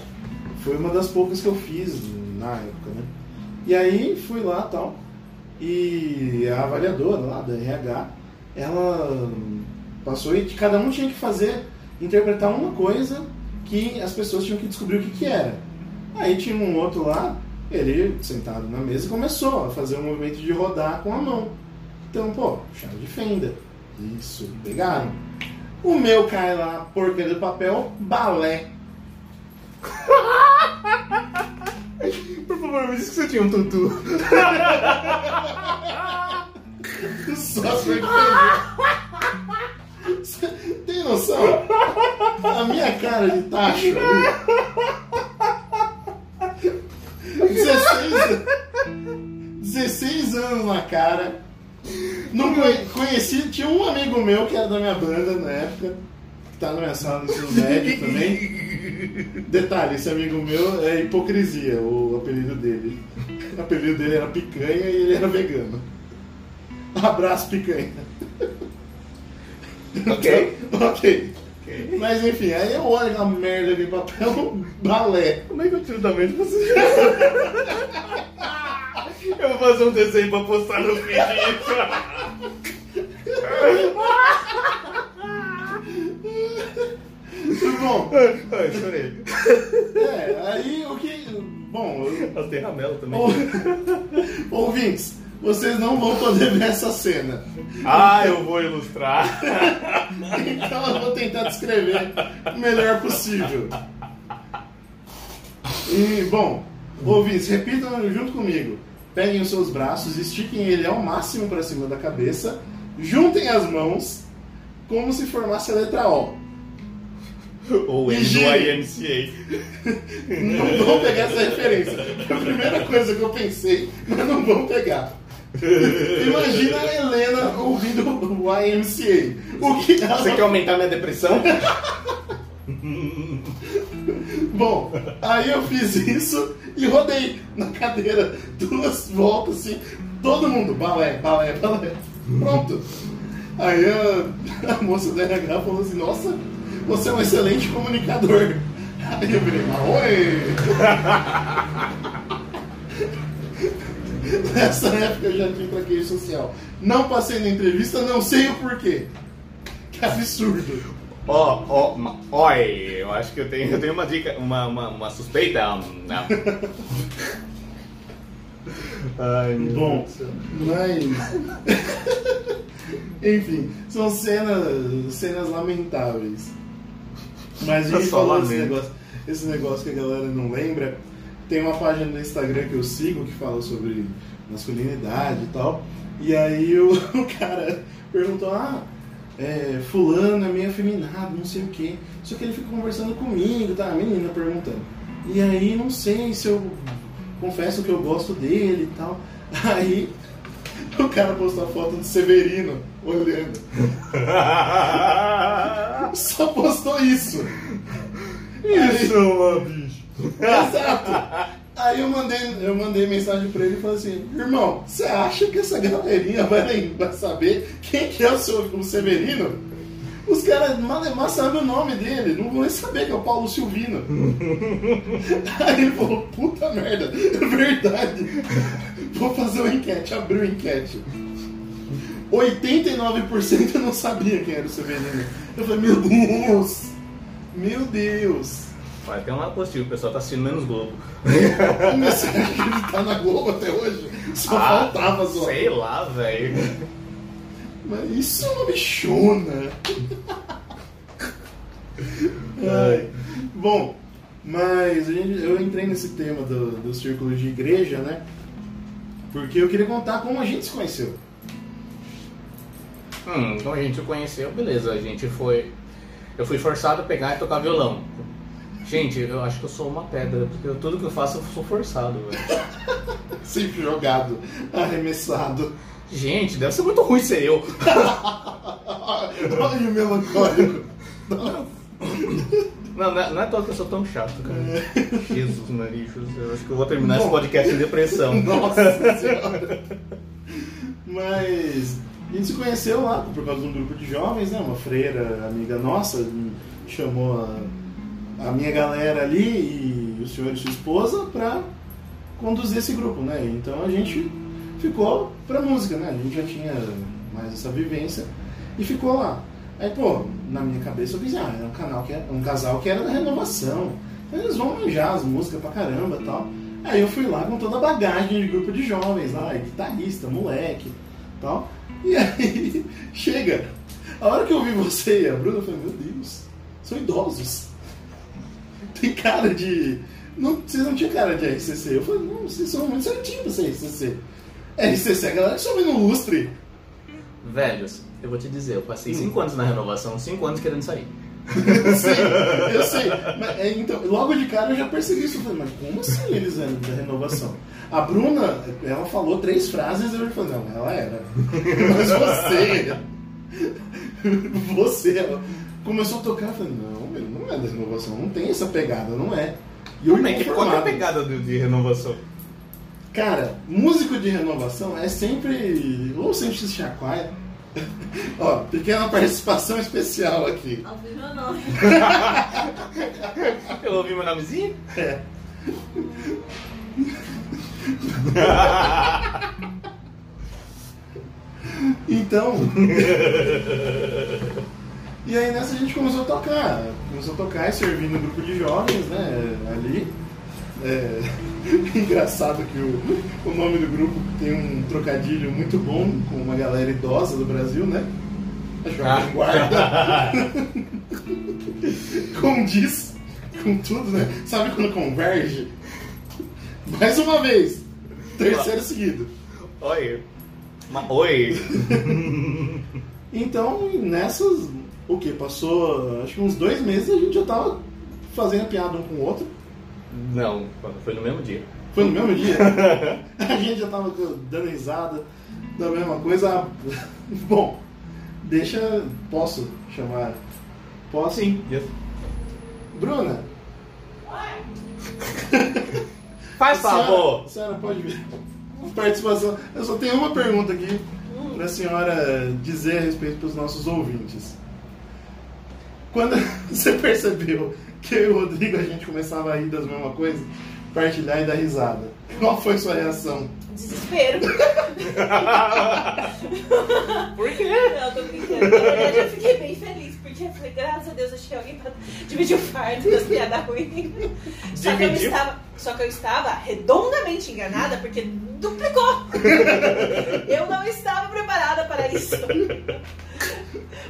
Foi uma das poucas que eu fiz na época, né? E aí fui lá tal. E a avaliadora lá da RH, ela passou e cada um tinha que fazer, interpretar uma coisa que as pessoas tinham que descobrir o que, que era. Aí tinha um outro lá, ele sentado na mesa começou a fazer um movimento de rodar com a mão. Então, pô, chave de fenda. Isso, pegaram. O meu cai lá, porcaria do papel, balé. <laughs>
Por favor, me diz que você tinha um tutu.
Só se Você Tem noção? A minha cara de tacho. 16, 16 anos na cara. Não conhe- conheci, tinha um amigo meu que era da minha banda na época, que tá na minha sala no ensino médio <laughs> também. Detalhe, esse amigo meu é hipocrisia, o apelido dele. O apelido dele era picanha e ele era vegano. Abraço, picanha.
Ok? <laughs>
ok. Mas enfim, aí eu olho aquela merda de papel, <laughs> balé.
Como é que eu tiro da mente você? Eu vou fazer um desenho pra postar no feed <laughs>
Bom, <laughs>
Ai, chorei.
é, aí o que. Bom, eu-
ramelo também.
ou- <laughs> ouvintes, vocês não vão poder ver essa cena.
Ah, eu vou ilustrar. <laughs>
Então eu vou tentar descrever o melhor possível. E, bom, ouvintes, repitam junto comigo. Peguem os seus braços, estiquem ele ao máximo para cima da cabeça, juntem as mãos, como se formasse a letra O.
Ou ele
Gire.
IMCA.
Não vão pegar essa referência. Foi a primeira coisa que eu pensei, mas não vão pegar. Imagina a Helena ouvindo o YMCA. O que ela
Você quer aumentar minha depressão?
Bom, aí eu fiz isso e rodei na cadeira duas voltas assim, todo mundo, balé, balé, balé. Pronto. Aí a, a moça da RH falou assim, nossa, você é um excelente comunicador. <laughs> Aí eu mas oi! <laughs> Nessa época eu já tinha traqueio social. Não passei na entrevista, não sei o porquê. Que absurdo.
Ó, ó, oi, eu acho que eu tenho, eu tenho uma dica, uma, uma, uma suspeita. né? <laughs> Ai, meu
Bom,
Deus do céu.
mas. Enfim, são cenas, cenas lamentáveis. Mas a <laughs> gente
Só
falou desse negócio, esse negócio que a galera não lembra. Tem uma página no Instagram que eu sigo que fala sobre masculinidade e tal. E aí o, <laughs> o cara perguntou: Ah, é, Fulano é meio afeminado, não sei o quê. Só que ele fica conversando comigo, tá? A menina perguntando. E aí não sei se eu confesso que eu gosto dele e tal. <laughs> Aí o cara postou a foto do Severino olhando. <laughs> Só postou isso.
Isso, meu bicho.
Exato. Aí eu mandei, eu mandei mensagem pra ele e falei assim, irmão, você acha que essa galerinha vai, vai saber quem que é o, seu, o Severino? Os caras malemar sabem o nome dele, não vão nem saber que é o Paulo Silvino. <laughs> Aí ele falou, puta merda, é verdade. Vou fazer uma enquete, abriu a enquete. 89% não sabia quem era o Severino. Eu falei, meu Deus! Meu Deus!
Vai ter um lado positivo, o pessoal tá assistindo menos Globo.
Comecei a acreditar na Globo até hoje. Só
Ah,
faltava só.
Sei lá, velho.
Mas isso é uma bichona. Ai. Bom, mas gente- eu entrei nesse tema do, do círculo de igreja, né? Porque eu queria contar como a gente se conheceu.
Hum, então a gente se conheceu, beleza, a gente foi. Eu fui forçado a pegar e tocar violão. Gente, eu acho que eu sou uma pedra, porque eu- tudo que eu faço eu sou forçado, velho. <laughs>
Sempre jogado, arremessado.
Gente, deve ser muito ruim ser eu. <laughs>
Olha o melancólico.
Não, não é, não é toa que eu sou tão chato, cara. Jesus, Marichos, eu acho que eu vou terminar esse
Bom.
podcast em depressão. <laughs>
Nossa senhora. Mas a gente se conheceu lá por causa de um grupo de jovens, né? Uma freira amiga nossa chamou a, a minha galera ali e o senhor e sua esposa pra conduzir esse grupo, né? Então a gente ficou pra música, né? A gente já tinha mais essa vivência e ficou lá. Aí, pô, na minha cabeça eu pensei, ah, é um canal que é um casal que era da renovação. Então eles vão manjar as músicas pra caramba e tal. Aí eu fui lá com toda a bagagem de grupo de jovens lá, guitarrista, moleque tal. E aí, <laughs> chega. A hora que eu vi você e a Bruna, eu falei, meu Deus, são idosos. Tem cara de. Não, vocês não tinham cara de RCC. Eu falei, não, vocês são muito certinhos pra ser RCC. RCC a galera que some no lustre.
Velhos, eu vou te dizer, eu passei 5 anos na renovação, 5 anos querendo sair.
Eu sei, eu sei. Mas, é, então, logo de cara eu já percebi isso. Eu falei, mas como assim eles eram da renovação? A Bruna, ela falou três frases e eu falei, não, ela era. Mas você. Você, ela começou a tocar, eu falei, não, meu, não é da renovação, não tem essa pegada, não é. E eu
Como é que qual é a pegada de, de renovação?
Cara, músico de renovação é sempre. Ou sempre se chacoalha. Ó, pequena participação especial aqui.
Ouvi meu nome.
Eu ouvi meu nomezinho?
É. <laughs> Então. e aí nessa a gente começou a tocar. Começou a tocar e servir no grupo de jovens, né? Ali. É, <laughs> engraçado que o, o nome do grupo tem um trocadilho muito bom com uma galera idosa do Brasil, né? A Jovem Guarda. <laughs> Condiz com tudo, né? Sabe quando converge? Mais uma vez. Terceiro seguido.
Oi. Ma- Oi. <laughs>
Então, nessas, o que? Passou acho que uns dois meses a gente já tava fazendo piada um com o outro.
Não, foi no mesmo dia.
Foi no mesmo dia. <laughs> a gente já tava dando risada da mesma coisa. <laughs> Bom, deixa. Posso chamar? Posso?
Sim.
Bruna, <laughs>
Faz
senhora,
favor.
a senhora pode vir. Participação. Eu só tenho uma pergunta aqui para a senhora dizer a respeito para os nossos ouvintes. Quando você percebeu <laughs> que eu e o Rodrigo a gente começava a rir das mesmas coisas, partilhar e dar risada. Qual foi sua reação?
Desespero. <laughs>
Por quê?
Não, tô brincando. Na verdade, eu fiquei bem feliz, eu falei, graças a Deus, achei alguém pra dividir o fardo das piadas ruins. Só que, eu estava, só que eu estava redondamente enganada, porque duplicou. <laughs> Eu não estava preparada para isso.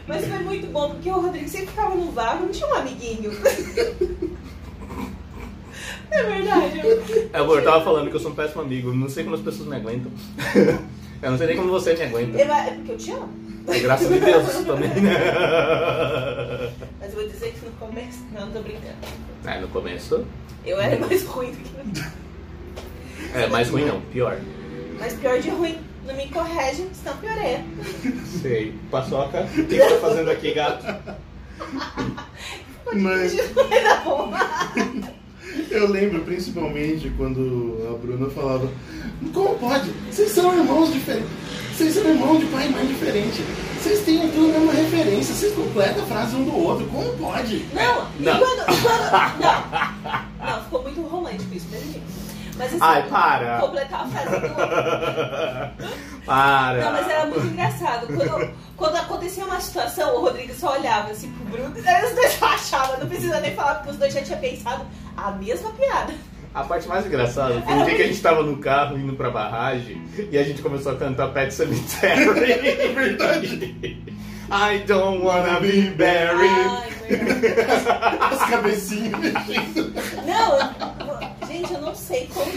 Mas foi muito bom, porque o Rodrigo sempre ficava no vácuo, não tinha um amiguinho. É verdade. eu-
Amor, eu tava falando que eu sou um péssimo amigo. Não sei como as pessoas me aguentam. Eu não sei nem como você me aguenta.
eu- É porque eu te amo.
É graças a Deus também. <laughs>
Mas eu vou dizer que no começo. Não, tô brincando.
É, no começo.
Eu era mais ruim do que.
É, mais ruim não, pior.
Mas pior de ruim. Não me corrige, senão piorei.
Sei. Paçoca, o que você tá fazendo aqui, gato? <laughs>
Mas
Vai dar bom. <laughs>
eu lembro principalmente quando a Bruna falava: Como pode? Vocês são irmãos diferentes. Vocês são irmãos de pai e mãe diferente. Vocês têm tudo a mesma referência. Vocês completam a frase um do outro. Como pode?
Não, e
Não.
quando. e quando não. <laughs> Não, ficou muito romântico isso, mesmo. Mas assim,
Ai, para.
completar a frase do outro. <laughs>
Para.
Não, mas era muito engraçado. Quando, quando acontecia uma situação, o Rodrigo só olhava assim pro Bruno, aí os dois <laughs> achavam, não precisa nem falar, porque os dois já tinham pensado a mesma piada.
A parte mais engraçada foi um dia que a gente tava no carro indo pra barragem e a gente começou a cantar Pet Cemetery. <laughs> Verdade. I don't wanna be buried.
Ai, verdade.
As cabecinhas.
Não, eu- gente, eu não sei como.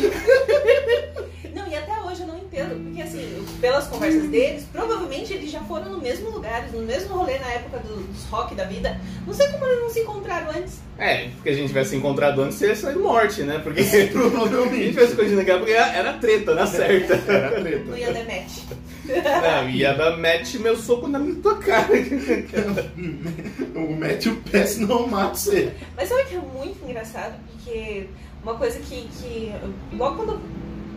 Não, e até hoje eu não entendo, porque assim, pelas conversas deles, provavelmente eles já foram no mesmo lugar, no mesmo rolê na época dos rock da vida. Não sei como eles não se encontraram antes.
É, porque a gente tivesse encontrado antes, seria sair morte, né? Porque <laughs> se a gente
Provavelmente.
tivesse escondido naquela época, era era treta, na certa.
Era treta.
Yandemete. <laughs>
Não, ia dar match meu soco na minha tua cara. <laughs>
O mete o pé, senão eu mato você.
Mas sabe que é muito engraçado? Porque uma coisa que, que. Igual quando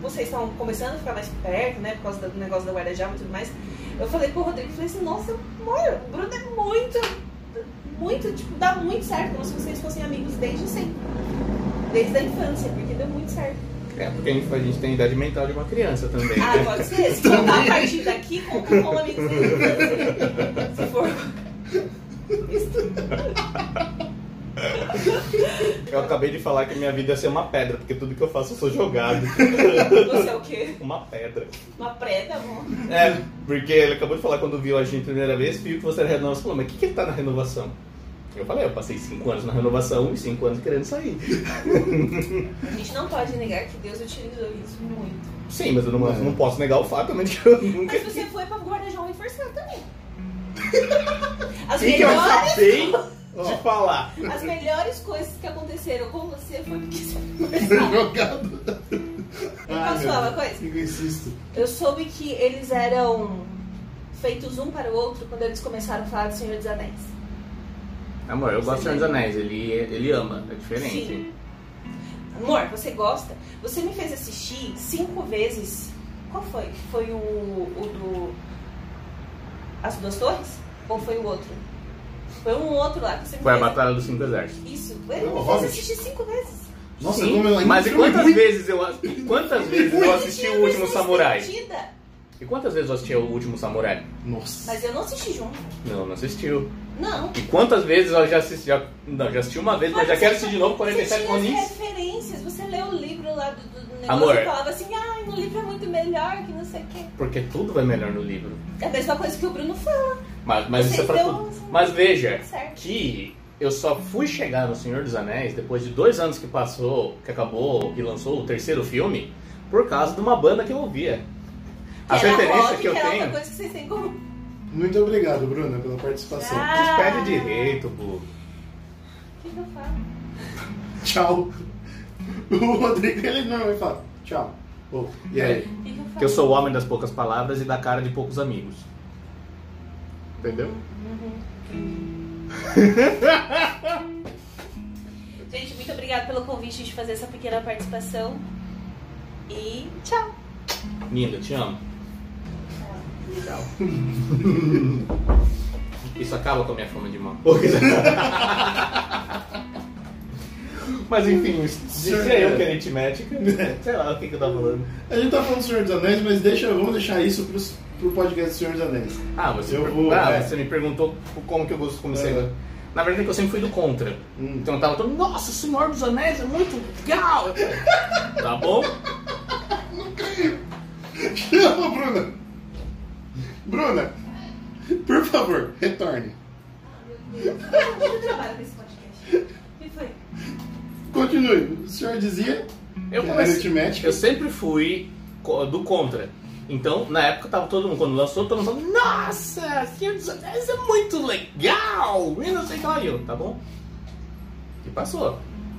vocês estão começando a ficar mais perto, né? Por causa do negócio da guarda-java e tudo mais. Eu falei pro Rodrigo, falei assim, nossa, amor, o Bruno é muito. Muito, tipo, dá muito certo, como se vocês fossem amigos desde sempre. Desde a infância, porque deu muito certo.
É, porque a gente, a gente tem a idade mental de uma criança também.
Ah, pode ser. Se contar a partir daqui, conta com amigos desde a infância. Se for. <laughs> <laughs>
Eu acabei de falar que minha vida ia ser uma pedra, porque tudo que eu faço eu sou jogado.
Você é o quê?
Uma pedra.
Uma preta, amor.
É, porque ele acabou de falar quando viu a gente a primeira vez, viu que você era renovação. Falou, mas o que, que ele tá na renovação? Eu falei, eu passei 5 anos na renovação e 5 anos querendo sair.
A gente não pode negar que Deus utilizou isso muito.
Sim, mas eu não,
É.
não posso negar o fato também de que eu nunca.
Mas <laughs> você foi pra guarda-jão reforçado também. As
O que, que eu
melhores,
acabei <laughs> de falar?
as melhores coisas que aconteceram com você foi porque você <laughs> foi.
Jogado.
posso falar uma coisa?
Eu insisto.
Eu soube que eles eram feitos um para o outro quando eles começaram a falar do Senhor dos Anéis.
Amor, eu gosto de Senhor dos Anéis, ele, ele ama, é diferente.
Sim. Amor, você gosta? Você me fez assistir cinco vezes. Qual foi? Foi o, o do. As Duas Torres? Ou foi o outro? Foi um outro lá que você me
Foi a. Batalha dos Cinco Exércitos.
Isso.
Hobbit?
assistir cinco vezes.
Nossa,
Sim,
como eu ainda
mas e quantas vezes eu e quantas vezes eu assisti o último samurai? E quantas vezes eu assisti o último samurai?
Nossa.
Mas eu não assisti junto.
Não, não assistiu.
Não.
E quantas vezes eu já assisti? Já, não, já assisti uma vez, mas já
você
quero assistir de novo
Você
47
tinha as referências. Você leu o livro lá do, do negócio
Amor.
e falava assim, ai, no livro é muito melhor que não sei o quê.
Porque tudo vai melhor no livro.
É a mesma coisa que o Bruno fala.
Mas, mas isso é pra
deu
tudo. Mas veja
Certo.
que eu só fui chegar no Senhor dos Anéis depois de dois anos que passou, que acabou, que lançou o terceiro filme, por causa de uma banda que eu ouvia.
Que
referências
rock,
que eu
era
tenho.
outra coisa que vocês têm em comum.
Muito obrigado, Bruna, pela participação.
Ah.
Pede direito, pô.
O que, que eu falo? <laughs>
Tchau. O Rodrigo, ele normalmente fala tchau. Ô, e aí?
Que, que eu falo?
Que eu sou o homem das poucas palavras e da cara de poucos amigos. Entendeu? <laughs>
Gente, muito obrigada pelo convite de fazer essa pequena participação. E tchau.
Linda, te amo.
Tchau. <laughs>
Isso acaba com a minha fama de mal. <laughs> Mas enfim, dizia eu que era aritmética. Sei lá o que, que eu tava falando.
A gente tá falando do Senhor dos Anéis, mas deixa, vamos deixar isso pros, pro podcast do Senhor dos Anéis.
Ah, você,
Eu vou,
ah,
é.
você me perguntou como que eu gosto- comecei.
É.
Na verdade é que eu sempre fui do contra.
Hum.
Então eu tava todo, nossa, Senhor dos Anéis é muito legal. <laughs> Tá bom?
Chama, Bruna! Bruna, por favor, retorne.
Eu não trabalho com esse podcast. O que foi?
Continue. O senhor dizia
Eu comecei. Eu sempre fui do contra. Então, na época tava todo mundo, quando lançou, todo mundo falando, nossa, Senhor dos Anéis é muito legal! E não sei o que lá, eu, tá bom? E passou.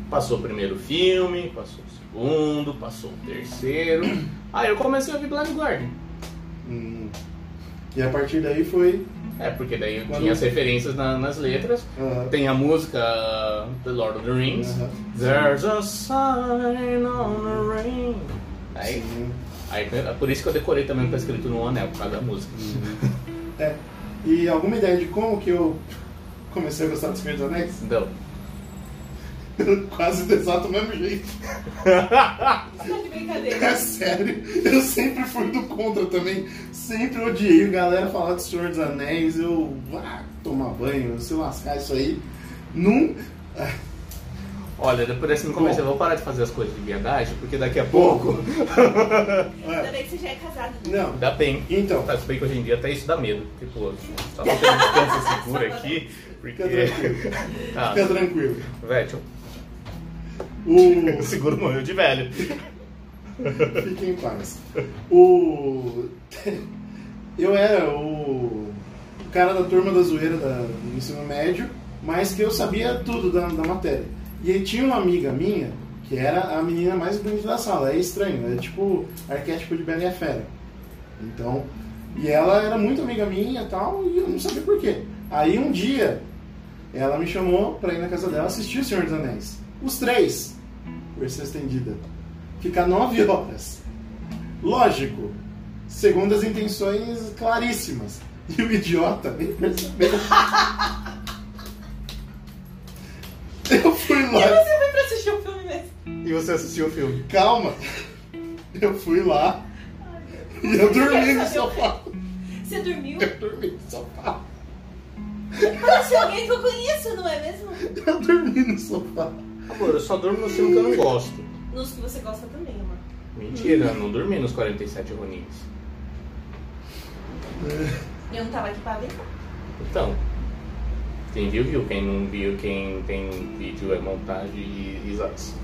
Passou o primeiro filme, passou o segundo, passou o terceiro. <clears throat> Aí eu comecei a ouvir Blind Guardian.
Hum. E a partir daí foi.
É, porque daí eu
Quando-
tinha as referências na- nas letras. Tem a música The Lord of the Rings. There's a sign on the ring. Aí,
sim.
Aí, é por isso que eu decorei também o que tá escrito no anel, por causa da música.
É. E alguma ideia de como que eu comecei a gostar dos Senhor dos Anéis?
Então, <laughs>
Quase do exato mesmo jeito.
Você <laughs> tá de brincadeira.
É sério, eu sempre fui do contra também. Sempre odiei a galera falar do Senhor dos Anéis. Eu ah, tomar banho, se lascar isso aí. Num.
Olha, depois desse me comecei, eu vou parar de fazer as coisas de viadagem, porque daqui a
Pouco. <laughs>
Ainda bem que você já é casado.
Não,
Dá bem.
então.
Tá, se bem que hoje em dia até isso dá medo. Tipo, só ter uma distância segura aqui, porque.
Fica tranquilo.
Ah, <laughs>
Fica tranquilo.
velho,
O... <laughs>
o seguro morreu de velho.
Fique em paz. O. Eu era o o cara da turma da zoeira da- do ensino médio, mas que eu sabia tudo da, da matéria. E aí tinha uma amiga minha, que era a menina mais bonita da sala. É estranho, é tipo arquétipo de Bela e a Fera. Então, e ela era muito amiga minha e tal, e eu não sabia por quê. Aí um dia, ela me chamou pra ir na casa dela assistir O Senhor dos Anéis. Os três, versão estendida. Fica nove horas. Lógico, segundo as intenções claríssimas. E o idiota nem percebeu. <laughs>
E você
assistiu o filme?
Calma. Eu fui lá e eu dormi no sofá.
Você dormiu?
Eu dormi no sofá.
Parece alguém que eu conheço, não é mesmo?
Eu dormi no sofá.
Amor, eu só durmo no filme que eu não gosto.
Nos que você gosta também, amor.
Mentira, eu não dormi nos 47 Ronins.
Eu não tava aqui pra ver.
Então, quem viu, viu. Quem não viu, quem tem vídeo é montagem e risadas.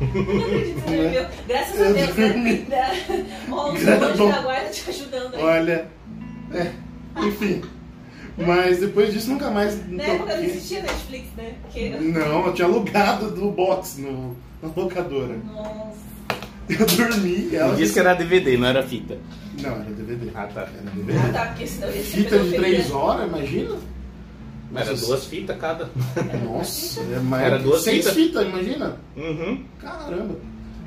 Não acredito que você
Né?
dormiu. Graças a Deus,
dormi.
né? <laughs> Ó, o anjo da guarda te ajudando aí.
Olha. É, enfim. Mas depois disso nunca mais.
Na época não existia Netflix, né? Porque...
Não, eu tinha alugado do box no, na locadora.
Nossa.
Eu dormi ela.
Diz que era DVD, não era fita.
Não, era DVD.
Ah, tá.
Era DVD.
Ah, tá, porque senão ia ser
Fita de
pedofilia.
3 horas, imagina?
Era
Nossa,
duas fitas cada.
Nossa, é.
Era duas
seis
fitas.
fitas, imagina?
Uhum.
Caramba.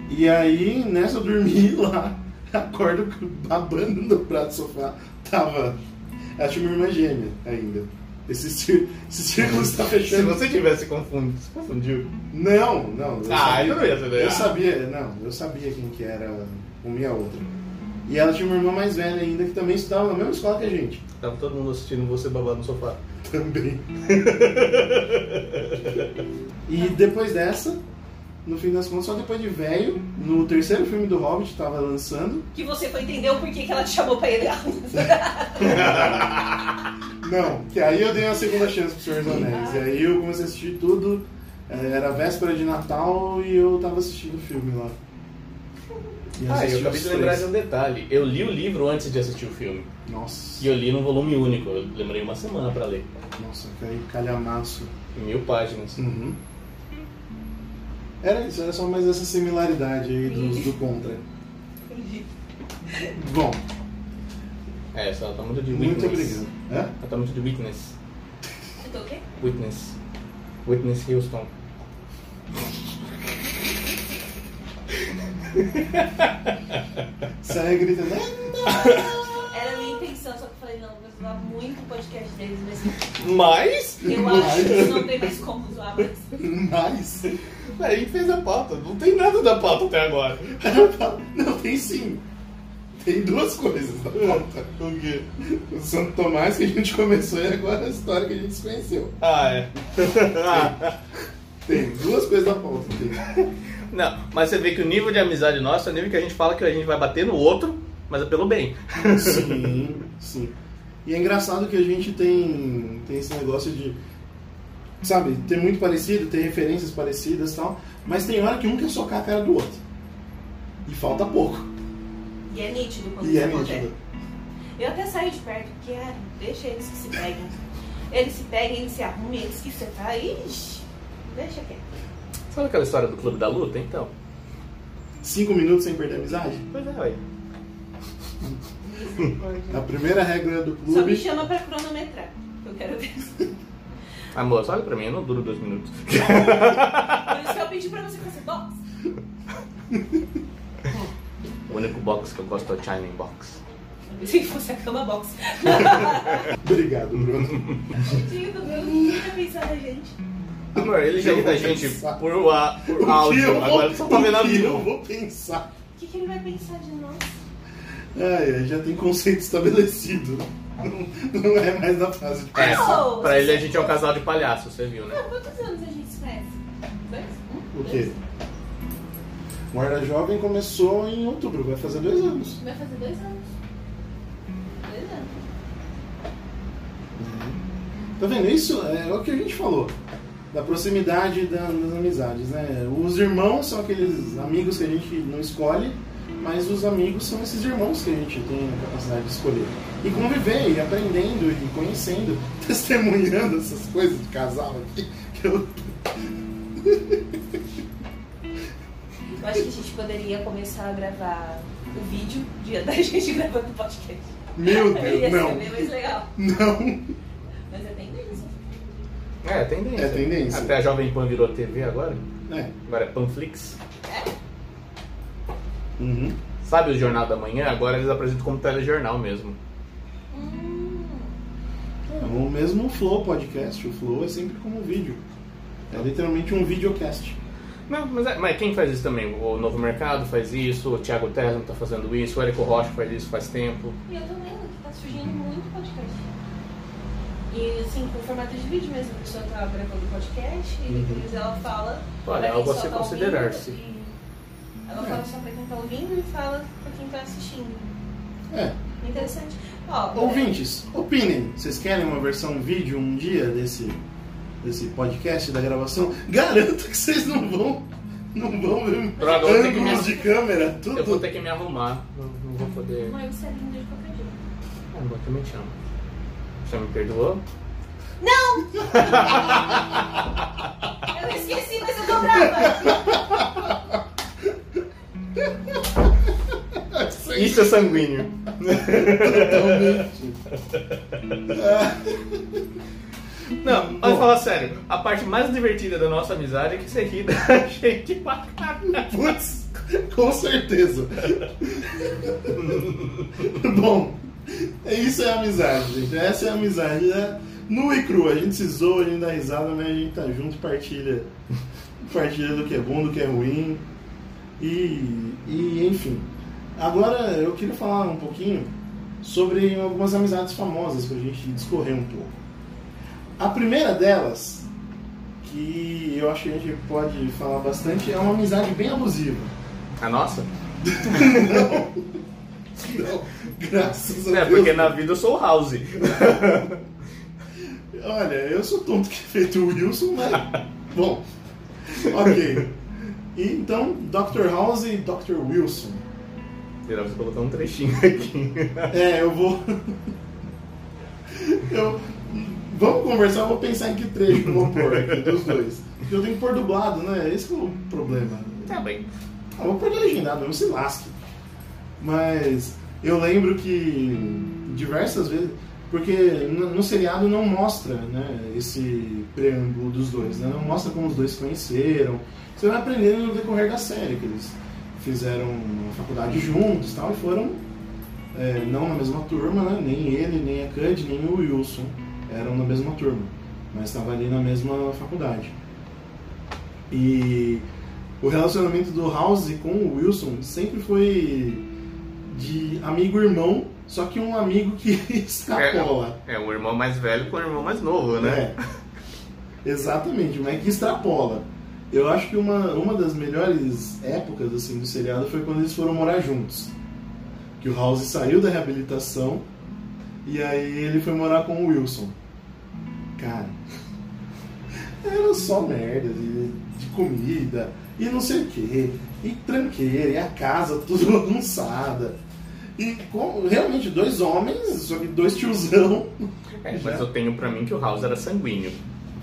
E aí, nessa eu dormi <laughs> lá, acordo babando no prato do sofá. Tava. Acho minha irmã gêmea ainda. Esse, cir- esse círculo está <laughs>
Se
fechando.
você tivesse confundido, se confundiu.
Não, não. Eu
Ah,
sabia,
não ia saber.
Eu sabia, não, eu sabia quem que era uma e a outra. E ela tinha uma irmã mais velha ainda que também estudava na mesma escola que a gente.
Tava todo mundo assistindo você babando no sofá.
Também. <laughs> e depois dessa, no fim das contas, só depois de velho, no terceiro filme do Hobbit tava lançando.
Que você foi entender o porquê que ela te chamou pra ir lá. <laughs>
Não, que aí eu dei uma segunda chance pro Senhor dos Anéis. E aí eu comecei a assistir tudo. eh, Era véspera de Natal e eu tava assistindo o filme lá. E
Ah, eu acabei de lembrar
três.
de um detalhe. Eu li o livro antes de assistir o filme.
Nossa,
E eu li no volume único. Eu demorei uma semana pra ler.
nossa, cai- calhamaço.
Mil páginas.
Uhum. Era isso, era só mais essa similaridade aí dos do contra. Bom,
É, só tá muito de
muito
witness.
obrigado. Hã?
Ela tá muito de witness.
Então o quê?
Witness. Witness Houston.
Sai gritando. "Ah,
Era minha intenção, só que eu falei, não, vou zoar muito o podcast deles, mas
Mas,
eu acho que não tem mais como zoar mais.
Mas.
a gente fez a pauta. Não tem nada da pauta até agora. <laughs>
Não, tem sim. Tem duas coisas na pauta.
O quê?
O Santo Tomás que a gente começou e agora a história que a gente se conheceu.
Ah, é. Ah.
Tem duas coisas na pauta. Tem.
Não, mas você vê que o nível de amizade nosso é o nível que a gente fala que a gente vai bater no outro, mas é pelo bem. <laughs>
Sim, sim. E é engraçado que a gente tem, tem esse negócio de, sabe, ter muito parecido, ter referências parecidas e tal, mas tem hora que um quer socar a cara do outro. E falta pouco.
E é nítido quando
E é
acontece.
nítido.
Eu até saio de perto, porque ah, deixa eles que se peguem. Eles se peguem, eles se arrumem, eles que você tá. Ixi, deixa quieto.
Sabe aquela história do Clube da Luta? Então.
Cinco minutos sem perder a amizade?
Pois é, ué.
A primeira regra do
Só me
clube.
chama pra cronometrar. Eu quero ver.
Amor, olha pra mim, eu não duro dois minutos. <laughs>
Por isso que eu pedi pra você fazer box.
O único box que eu gosto é o China Box.
Que fosse a cama box. <laughs>
Obrigado, Bruno.
Tadinho do meu, ninguém vai pensar na gente.
Amor, ele já da
vou
gente
pensar.
por, a, por
O
áudio, agora só tá vendo a
que eu
vida.
vou pensar.
O que, que ele vai pensar de nós?
Ai, ai, já tem conceito estabelecido. Não, não é mais na fase de
É,
Não,
pra ele a gente é um casal de palhaço, você viu, né?
Não, quantos anos a gente se conhece? Dois? Um?
O quê? Guarda Jovem começou em outubro, vai fazer dois anos.
Vai fazer dois anos. Dois anos.
Tá vendo? Isso é o que a gente falou. Da proximidade da- das amizades, né? Os irmãos são aqueles amigos que a gente não escolhe, mas os amigos são esses irmãos que a gente tem a capacidade de escolher. E conviver, e aprendendo, e conhecendo, <laughs> testemunhando essas coisas de casal aqui, que eu
Eu acho que a gente poderia começar a gravar o vídeo de- <laughs> da gente gravando o podcast.
Meu
Aí <laughs> ia
Deus,
ser
não.
bem mais legal.
Não.
É tendência.
É, tendência.
É tendência.
Até a Jovem Pan virou TV agora.
É.
Agora é Panflix.
Uhum.
Sabe o Jornal da Manhã? Agora eles apresentam como telejornal mesmo.
Hum,
É, o mesmo Flow podcast. O Flow é sempre como vídeo. É literalmente um videocast.
Não, mas, é- mas quem faz isso também? O Novo Mercado faz isso, o Thiago Tesman tá fazendo isso, o Érico Rocha faz isso faz tempo.
e eu tô vendo que tá surgindo muito podcast. E assim, com formato de vídeo mesmo. A pessoa tá gravando o podcast e
Uhum.
depois ela fala.
Olha, algo a se
tá
considerar-se.
Ela fala só pra quem tá ouvindo e fala pra quem tá assistindo.
É.
Interessante. Ó,
Ouvintes, opinem. Vocês querem uma versão vídeo um dia desse, desse podcast da gravação? Garanto que vocês não vão. Não vão ver
Droga, eu vou ter que
ângulos
me-
de câmera, tudo.
Eu vou ter que me arrumar, não, não vou poder.
Mas você é lindo de qualquer jeito.
Ah, eu também te amo. Você me perdoou? <laughs>
Eu esqueci, mas eu tô brava.
Isso é sanguíneo. Não, mas falar sério, a parte mais divertida da nossa amizade é que você ri da <laughs> gente pra caralho.
Putz, com certeza. Bom, isso é amizade, gente. Essa é a amizade. Né? Nu e cru, a gente se zoa, a gente dá risada, mas a gente tá junto e partilha. <laughs> Partilha do que é bom, do que é ruim. E, e enfim. Agora eu queria falar um pouquinho sobre algumas amizades famosas pra gente discorrer um pouco. A primeira delas, que eu acho que a gente pode falar bastante, é uma amizade bem abusiva.
A nossa? <laughs>
Não, graças a
É,
Deus.
porque na vida eu sou o House. <laughs>
Olha, eu sou tonto que feito o Wilson, mas. Bom, ok. Então, Dr. House e Dr. Wilson.
Era pra você colocar um trechinho aqui.
É, eu vou. Eu... Vamos conversar, eu vou pensar em que trecho que eu vou pôr aqui dos dois. Porque eu tenho que pôr dublado, né? Esse que é o problema.
Tá bem.
Ah, vou pôr legendado, não se lasque. Mas eu lembro que diversas vezes. Porque no, seriado não mostra né, esse preâmbulo dos dois, né? não mostra como os dois se conheceram. Você vai aprendendo no decorrer da série, que eles fizeram uma faculdade juntos tal, e foram é, não na mesma turma, né? Nem ele, nem a Cud, nem o Wilson eram na mesma turma, mas estavam ali na mesma faculdade. E o relacionamento do House com o Wilson sempre foi de amigo-irmão, só que um amigo que <laughs> extrapola.
É, é um irmão mais velho com um irmão mais novo, né?
É. Exatamente, mas que extrapola. Eu acho que uma, uma das melhores épocas assim, do seriado foi quando eles foram morar juntos. Que o House saiu da reabilitação e aí ele foi morar com o Wilson. Cara, <laughs> era só merda de, de comida e não sei o que, e tranqueira, e a casa tudo <laughs> bagunçada. E com, realmente dois homens, só que dois tiozão.
É, mas eu tenho pra mim que o House era sanguíneo.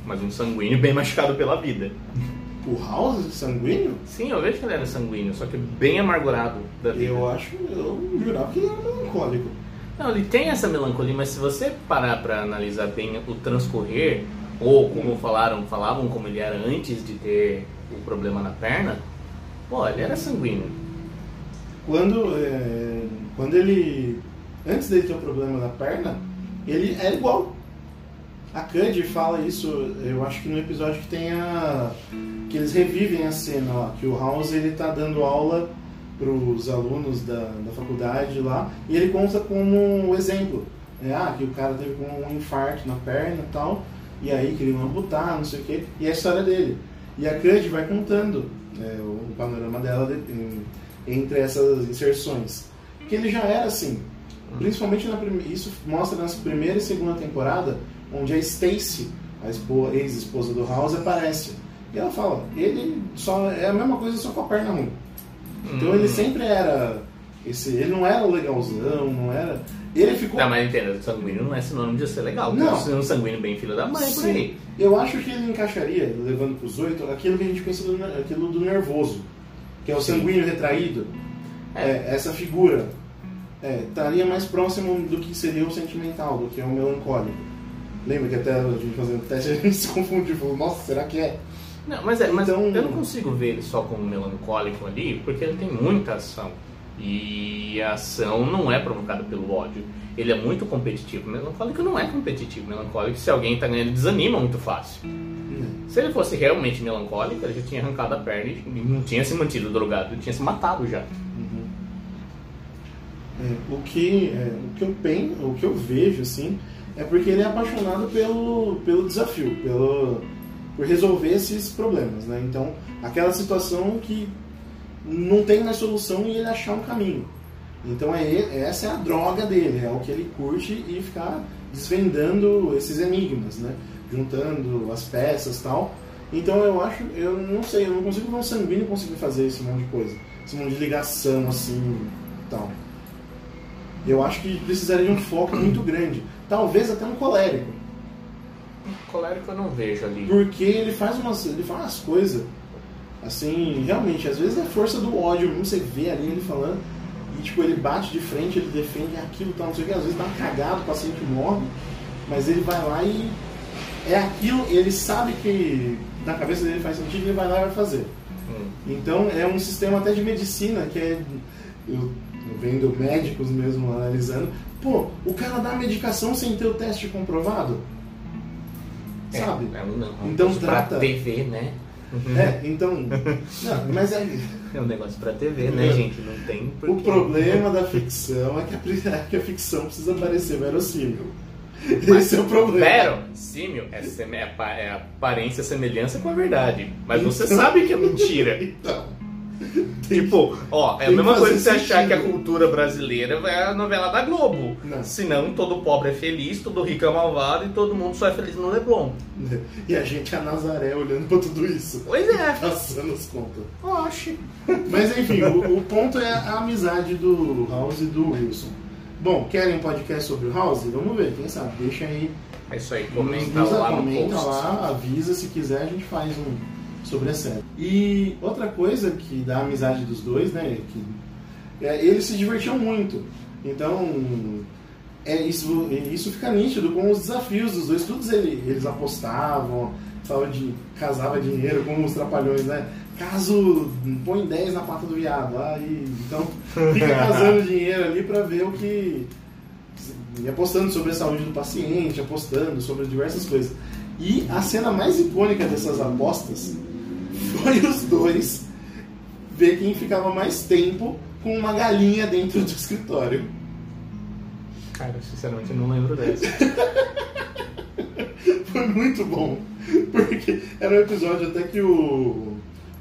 Mas um sanguíneo bem machucado pela vida.
O House sanguíneo?
Sim, eu vejo que ele era sanguíneo, só que bem amargurado da vida.
Eu acho, eu jurava que ele era melancólico.
Não, ele tem essa melancolia, mas se você parar pra analisar bem o transcorrer, ou como falaram, falavam como ele era antes de ter o problema na perna, pô, ele era sanguíneo.
Quando, é, quando ele. Antes dele ter o problema na perna, ele é igual. A Candy fala isso, eu acho que no episódio que tem a. que eles revivem a cena lá, que o House ele tá dando aula para os alunos da, da faculdade lá, e ele conta como um exemplo. É, ah, que o cara teve um infarto na perna e tal, e aí queriam amputar, não sei o quê, e é a história dele. E a Candy vai contando é, o panorama dela de, em, entre essas inserções. Que ele já era assim. Principalmente na isso mostra na primeira e segunda temporada, onde a Stacy, a ex-esposa do House, aparece. E ela fala, ele só é a mesma coisa só com a perna ruim. Então
Hum.
ele sempre era esse, ele não era o legalzão, não era. Ele ficou
Não, mas entenda, sanguíneo não é sinônimo de ser legal.
Não.
Tem um sanguíneo bem filho da mãe por aí.
Eu acho que ele encaixaria, levando para os oito, aquilo que a gente pensa do, aquilo do nervoso, que é o sanguíneo retraído.
É.
Essa figura é, estaria mais próximo do que seria o sentimental, do que é o melancólico. Lembra que até a gente fazendo o teste <laughs> a gente se confundiu, falou, nossa, será que é?
Não, mas, é, mas
Então-
eu não consigo ver ele só como melancólico ali, porque ele tem muita ação. E a ação não é provocada pelo ódio. Ele é muito competitivo. Melancólico não é competitivo. Melancólico, se alguém tá ganhando, desanima muito fácil. Se ele fosse realmente melancólico, ele já tinha arrancado a perna e não tinha se mantido drogado, ele tinha se matado já.
Uhum. É, o, que, é, o que eu penso, o que eu vejo assim, é porque ele é apaixonado pelo, pelo desafio, pelo, por resolver esses problemas, né? Então, aquela situação que não tem mais solução e ele achar um caminho. Então, é, essa é a droga dele, é o que ele curte e ficar desvendando esses enigmas, né? Juntando as peças e tal. Então, eu acho, eu não sei, eu não consigo ver um sanguíneo conseguir fazer esse monte de coisa. Esse monte de ligação, assim, tal. Eu acho que precisaria de um foco muito grande. Talvez até um colérico.
Colérico eu não vejo ali.
Porque ele faz umas, ele faz umas coisas, assim, realmente, às vezes é força do ódio você vê ali ele falando, e tipo, ele bate de frente, ele defende aquilo, tal, não sei o que, às vezes dá uma cagada, o paciente morre, mas ele vai lá e é aquilo, ele sabe que na cabeça dele faz sentido, ele vai lá e vai fazer.
Hum.
Então é um sistema até de medicina que é. Eu vendo médicos mesmo analisando. Pô, o cara dá medicação sem ter o teste comprovado?
É,
Sabe?
É um, um
Então
negócio pra
trata-
TV, né?
É, então. Não, mas é.
É um negócio pra TV, né,
É.
gente? Não tem
O
porquê.
problema da ficção é que a, é que a ficção precisa parecer verossímil.
Mas
Esse é o problema.
Verossímil é, seme- é, é aparência, semelhança com a verdade. Mas você
Então-
sabe que é mentira. <laughs>
Então. <laughs>
Tipo, ó, é a mesma coisa que você
fazer
achar que a
sentido.
cultura brasileira é a novela da Globo.
Não.
Senão todo pobre é feliz, todo rico é malvado e todo mundo só é feliz no Leblon. <laughs>
E a gente é a Nazaré olhando pra tudo isso.
Pois é. <laughs>
Passando as contas.
Oxe.
Mas enfim, o, o ponto é a amizade do House e do Wilson. Bom, querem um podcast sobre o House? Vamos ver, quem sabe? Deixa aí.
É isso aí,
nos-
comenta
nos-
lá no
comenta
post.
lá, avisa se quiser, a gente faz um sobre a série. E outra coisa que dá amizade dos dois, né? Que, é, eles se divertiam muito. Então, é isso, isso fica nítido com os desafios dos dois. Todos ele- eles apostavam, apostava de casava dinheiro como os trapalhões, né? Caso põe 10 na pata do viado. Aí, então fica casando <laughs> dinheiro ali pra ver o que. E apostando sobre a saúde do paciente, apostando sobre diversas coisas. E a cena mais icônica dessas apostas foi os dois ver quem ficava mais tempo com uma galinha dentro do escritório.
Cara, sinceramente eu não lembro dessa. <laughs>
Foi muito bom. Porque era um episódio até que o,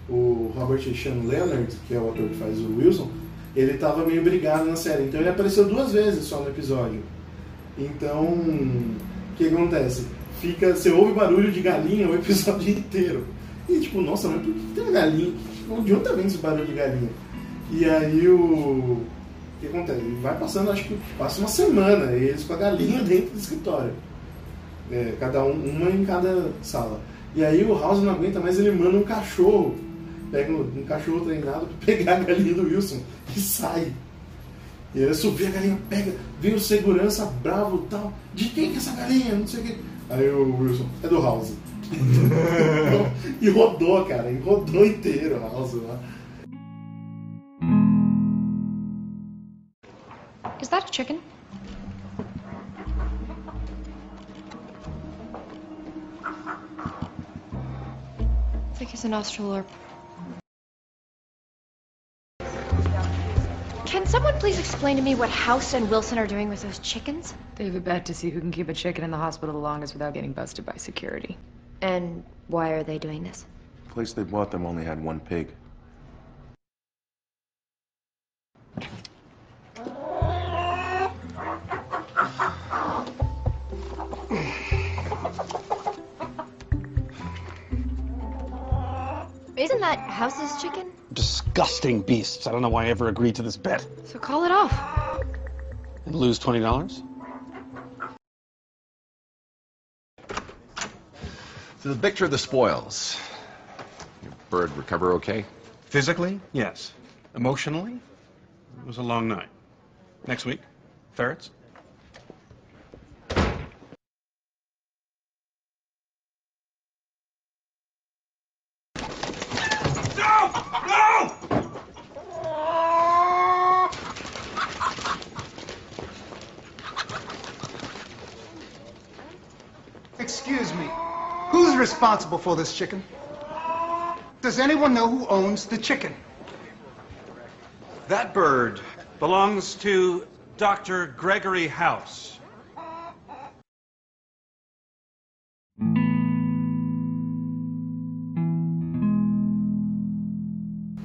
o Robert Sean Leonard, que é o ator que faz o Wilson, ele tava meio brigado na série. Então ele apareceu duas vezes só no episódio. Então, o que acontece? Fica, você ouve barulho de galinha o episódio <laughs> inteiro. E tipo, nossa, mas por que tem uma galinha? De onde vindo esse barulho de galinha? E aí o. O que acontece? Ele vai passando, acho que passa uma semana, eles com a galinha dentro do escritório. É, cada um, uma em cada sala. E aí o House não aguenta mais, ele manda um cachorro. Pega um, um cachorro treinado pra <laughs> pegar a galinha do Wilson e sai. E ele subir a galinha, pega, vem o segurança bravo tal. De quem que é essa galinha? Não sei o que. Aí o Wilson, é do House. E rodou, cara, e rodou inteiro o House lá.
Is that a chicken? I think it's an Australorp. Can someone please explain to me what House and Wilson are doing with those chickens?
They have a bet to see who can keep a chicken in the hospital the longest without getting busted by security.
And why are they doing this?
The place they bought them only had one pig.
Isn't that House's chicken?
Disgusting beasts. I don't know why I ever agreed to this bet.
So call it off.
And lose $20?
The picture of the spoils. Your bird recover okay?
Physically, yes. Emotionally, it was a long night. Next week, ferrets.
Responsible for this chicken? Does anyone know who owns the chicken?
That bird belongs to Dr. Gregory House.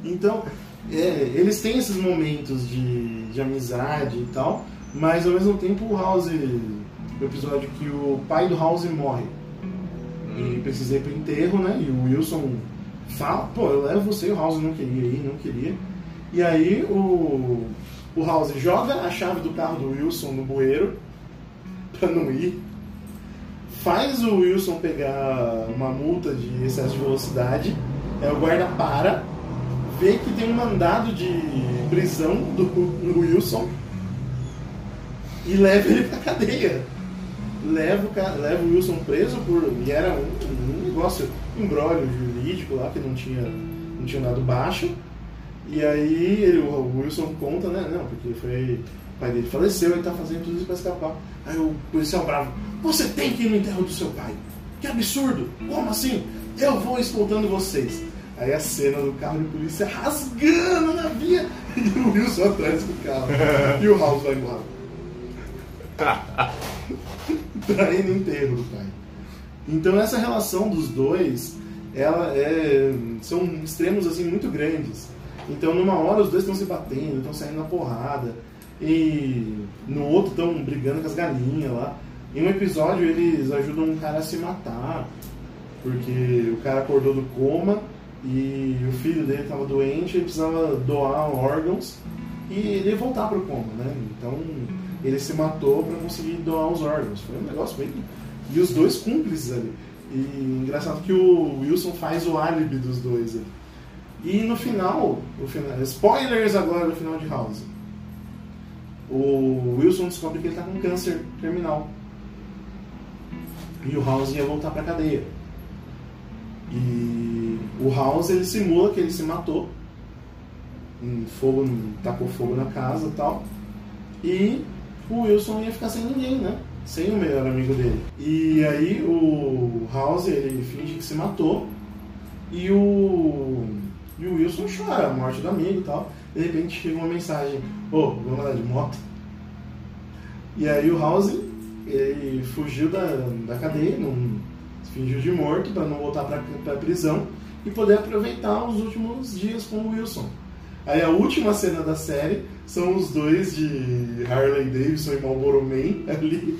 Então, é, eles têm esses momentos de, de amizade e tal, mas ao mesmo tempo o House, o episódio que o pai do House morre e precisa ir pro enterro, né? E o Wilson fala, pô, eu levo você, o House não queria ir, não queria. E aí o, o House joga a chave do carro do Wilson no bueiro <laughs> pra não ir. Faz o Wilson pegar uma multa de excesso de velocidade. Aí o guarda para, vê que tem um mandado de prisão do, do Wilson e leva ele pra cadeia. Leva o, leva o Wilson preso por. E era um, um negócio, um embrólio jurídico lá que não tinha, não tinha dado baixo. E aí ele- o Wilson conta, né? Não, porque foi. O pai dele faleceu, ele tá fazendo tudo isso pra escapar. Aí o policial bravo, você tem que ir no enterro do seu pai. Que absurdo! Como assim? Eu vou escoltando vocês. Aí a cena do carro de polícia rasgando na via <laughs> e o Wilson atrás do carro. E o House vai embora. <laughs> pra ir no enterro do pai. Então essa relação dos dois, ela é, são extremos assim muito grandes. Então numa hora os dois estão se batendo, estão saindo na porrada, e no outro estão brigando com as galinhas lá. Em um episódio eles ajudam um cara a se matar, porque o cara acordou do coma e o filho dele estava doente, ele precisava doar órgãos e ele ia voltar pro coma, né? Então ele se matou para conseguir doar os órgãos. Foi um negócio bem. E os dois cúmplices ali. E engraçado que o Wilson faz o álibi dos dois ali. E no final, o final spoilers agora no final de House. O Wilson descobre que ele tá com câncer terminal. E o House ia voltar pra cadeia. E o House ele simula que ele se matou. Um fogo, tacou fogo na casa tal. E o Wilson ia ficar sem ninguém, né? Sem o melhor amigo dele. E aí o House ele finge que se matou. E o, e o Wilson chora a morte do amigo e tal. De repente chega uma mensagem: Ô, oh, vamos andar de moto? E aí o House ele fugiu da, da cadeia, não, fingiu de morto para não voltar para a prisão e poder aproveitar os últimos dias com o Wilson. Aí a última cena da série são os dois de Harley Davidson e Marlboro Man ali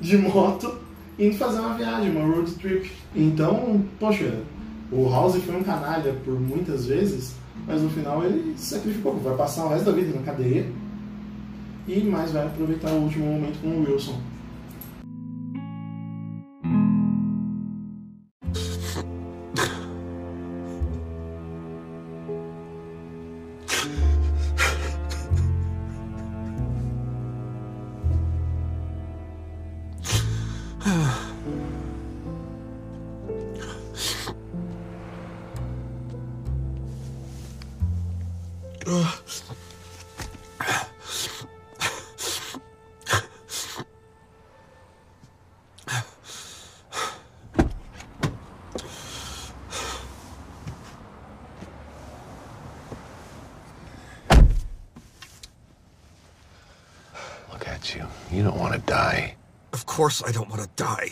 de moto indo fazer uma viagem, uma road trip. Então, poxa, o House foi um canalha por muitas vezes, mas no final ele se sacrificou, vai passar o resto da vida na cadeia e mais vai aproveitar o último momento com o Wilson.
Course I don't want to die.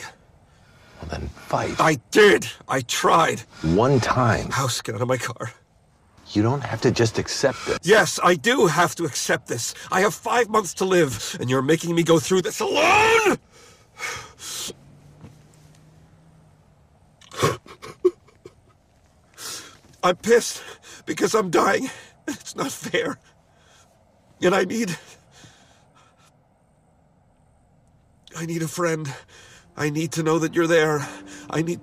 Well, then fight.
I did. I tried.
One time.
House, get out of my car.
You don't have to just accept it.
Yes, I do have to accept this. I have five months to live, and you're making me go through this alone? I'm pissed because I'm dying. It's not fair. And I need I need a friend. I need to know that you're there. I need.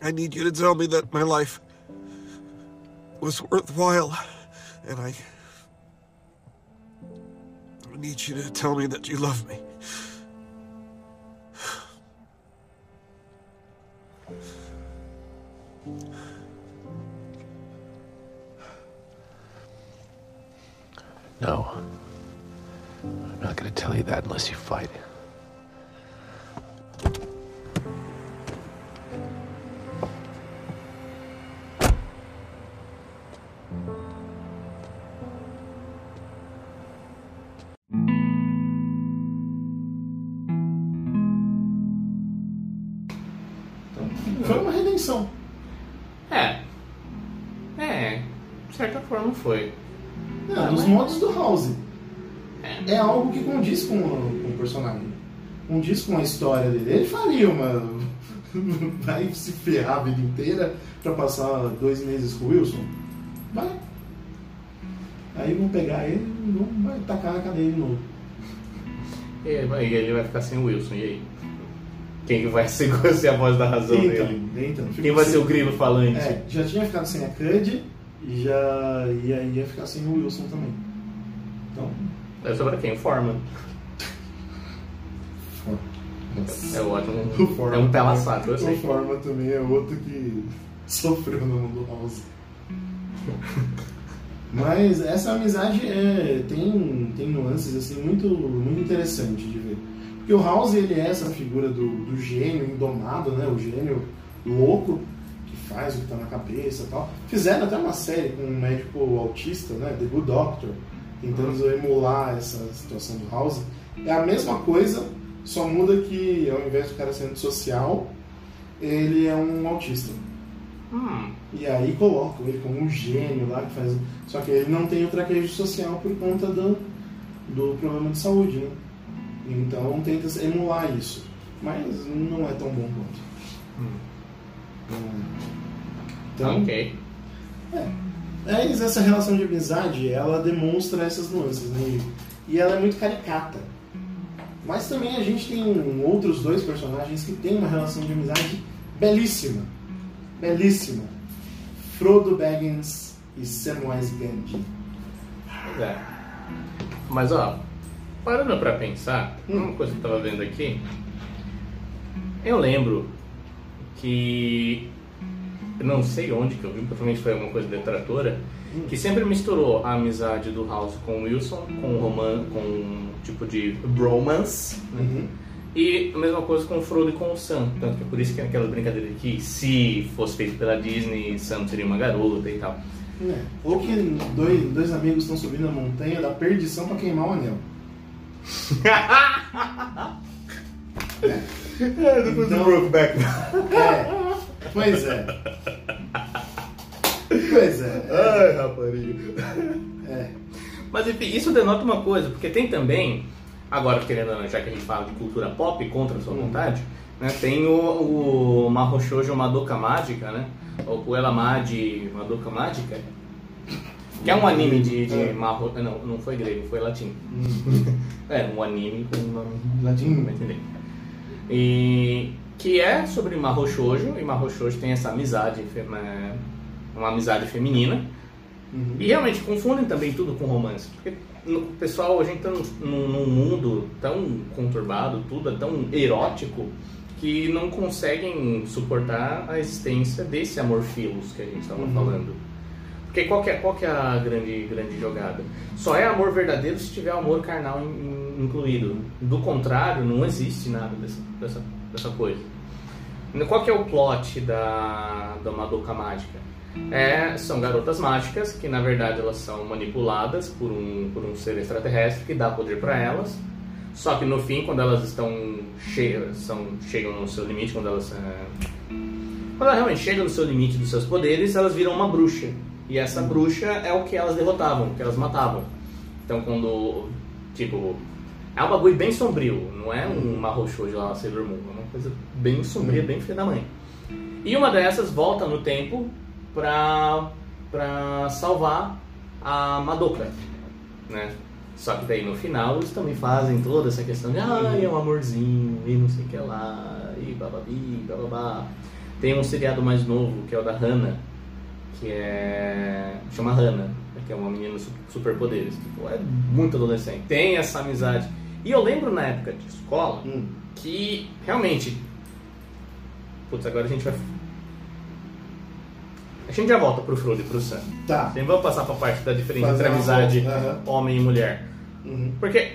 I need you to tell me that my life was worthwhile. And I. I need you to tell me that you love me.
No. I'm not gonna tell you that unless you fight.
Foi uma redenção.
É. É. De certa forma foi.
Não, dos modos do House é algo que condiz com, com o personagem. Condiz com a história dele. Ele faria uma. <laughs> Vai se ferrar a vida inteira pra passar dois meses com o Wilson? Vai. Aí vão pegar ele e vão vai tacar na cadeia de novo.
E ele vai ficar sem o Wilson, e aí? Quem vai <laughs> ser, a voz da razão
então,
dele?
Então,
Quem vai ser o grilo falante?
É, já tinha ficado sem a Cud e já ia, ia ficar sem o Wilson também. Então,
é sobre quem? Forma. É ótimo.
O <laughs> Forma,
é um pela saco, eu sei.
O Forma também é outro que sofreu no mundo House. Mas essa amizade é, tem, tem nuances assim muito, muito interessante de ver. Porque o House ele é essa figura do, do gênio indomado, né? o gênio louco que faz o que está na cabeça e tal. Fizeram até uma série com um médico autista, né? The Good Doctor tentando emular essa situação do House. É a mesma coisa, só muda que ao invés do cara ser antissocial, ele é um autista.
Hum.
E aí colocam ele como um gênio lá que faz. Só que ele não tem o traquejo social por conta do, do problema de saúde, né? Então tenta emular isso. Mas não é tão bom quanto.
Hum. Então, ok.
É. Mas essa relação de amizade, ela demonstra essas nuances, né? E ela é muito caricata. Mas também a gente tem outros dois personagens que têm uma relação de amizade belíssima. Belíssima. Frodo Baggins e Samwise Gamgee.
É. Mas ó, parando pra pensar, hum. uma coisa que eu tava vendo aqui, Eu lembro que. Eu Não sei onde que eu vi, provavelmente foi alguma coisa detratora, que sempre misturou a amizade do House com o Wilson, com o com um tipo de bromance, né? E a mesma coisa com o Frodo e com o Sam. Tanto que é por isso que é aquela brincadeira de que se fosse feito pela Disney, Sam seria uma garota e tal.
É. Ou que dois, dois amigos estão subindo a montanha da perdição pra queimar o anel. <laughs>
É, depois
Então-
do Brokeback.
É. Pois é. Pois é.
Ai, rapariga.
É.
Mas enfim, isso denota uma coisa, porque tem também, agora querendo, ou não, já que a gente fala de cultura pop contra a sua vontade, né, tem o, o Mahou Shoujo Madoka Mágica, né? Ou Puella Magi Madoka Mágica, que é um anime de, de
É.
Mahou, não, não foi grego, foi latim. é, um anime com um nome latino, vai entender. E que é sobre Mahou Shoujo, e Mahou Shoujo tem essa amizade, né, uma amizade feminina, e realmente confundem também tudo com romance. Porque o pessoal, a gente tá num, num- mundo tão conturbado, tudo é tão erótico, que não conseguem suportar a existência desse amor filos que a gente estava falando. Porque qual que, é, qual que é a grande, grande jogada? Só é amor verdadeiro se tiver amor carnal in- in- incluído. Do contrário, não existe nada dessa, dessa, dessa coisa. Qual que é o plot da, da Madoka Mágica? É, são garotas mágicas que na verdade elas são manipuladas por um, por um ser extraterrestre que dá poder para elas. Só que no fim, quando elas estão cheias, são, chegam no seu limite, quando elas, é, quando elas realmente chegam no seu limite dos seus poderes, elas viram uma bruxa. E essa bruxa é o que elas derrotavam, o que elas matavam. Então quando, tipo, é um bagulho bem sombrio, não é um marrochô de lá Sailor Moon, é uma coisa bem sombria, bem filha da mãe. E uma dessas volta no tempo pra, pra salvar a Madoka, né? Só que daí no final eles também fazem toda essa questão de ah, é um amorzinho e não sei o que lá, e bababi, bababá. Tem um seriado mais novo que é o da Hannah, que é. chama Hannah, que é uma menina su- superpoderes. Tipo, é muito adolescente. Tem essa amizade. E eu lembro na época de escola que realmente. Putz, agora a gente vai. A gente já volta pro Frodo e pro Sam.
Tá.
Sempre vamos passar pra parte da diferença
Fazer
entre amizade
aham.
homem e mulher.
Uhum.
Porque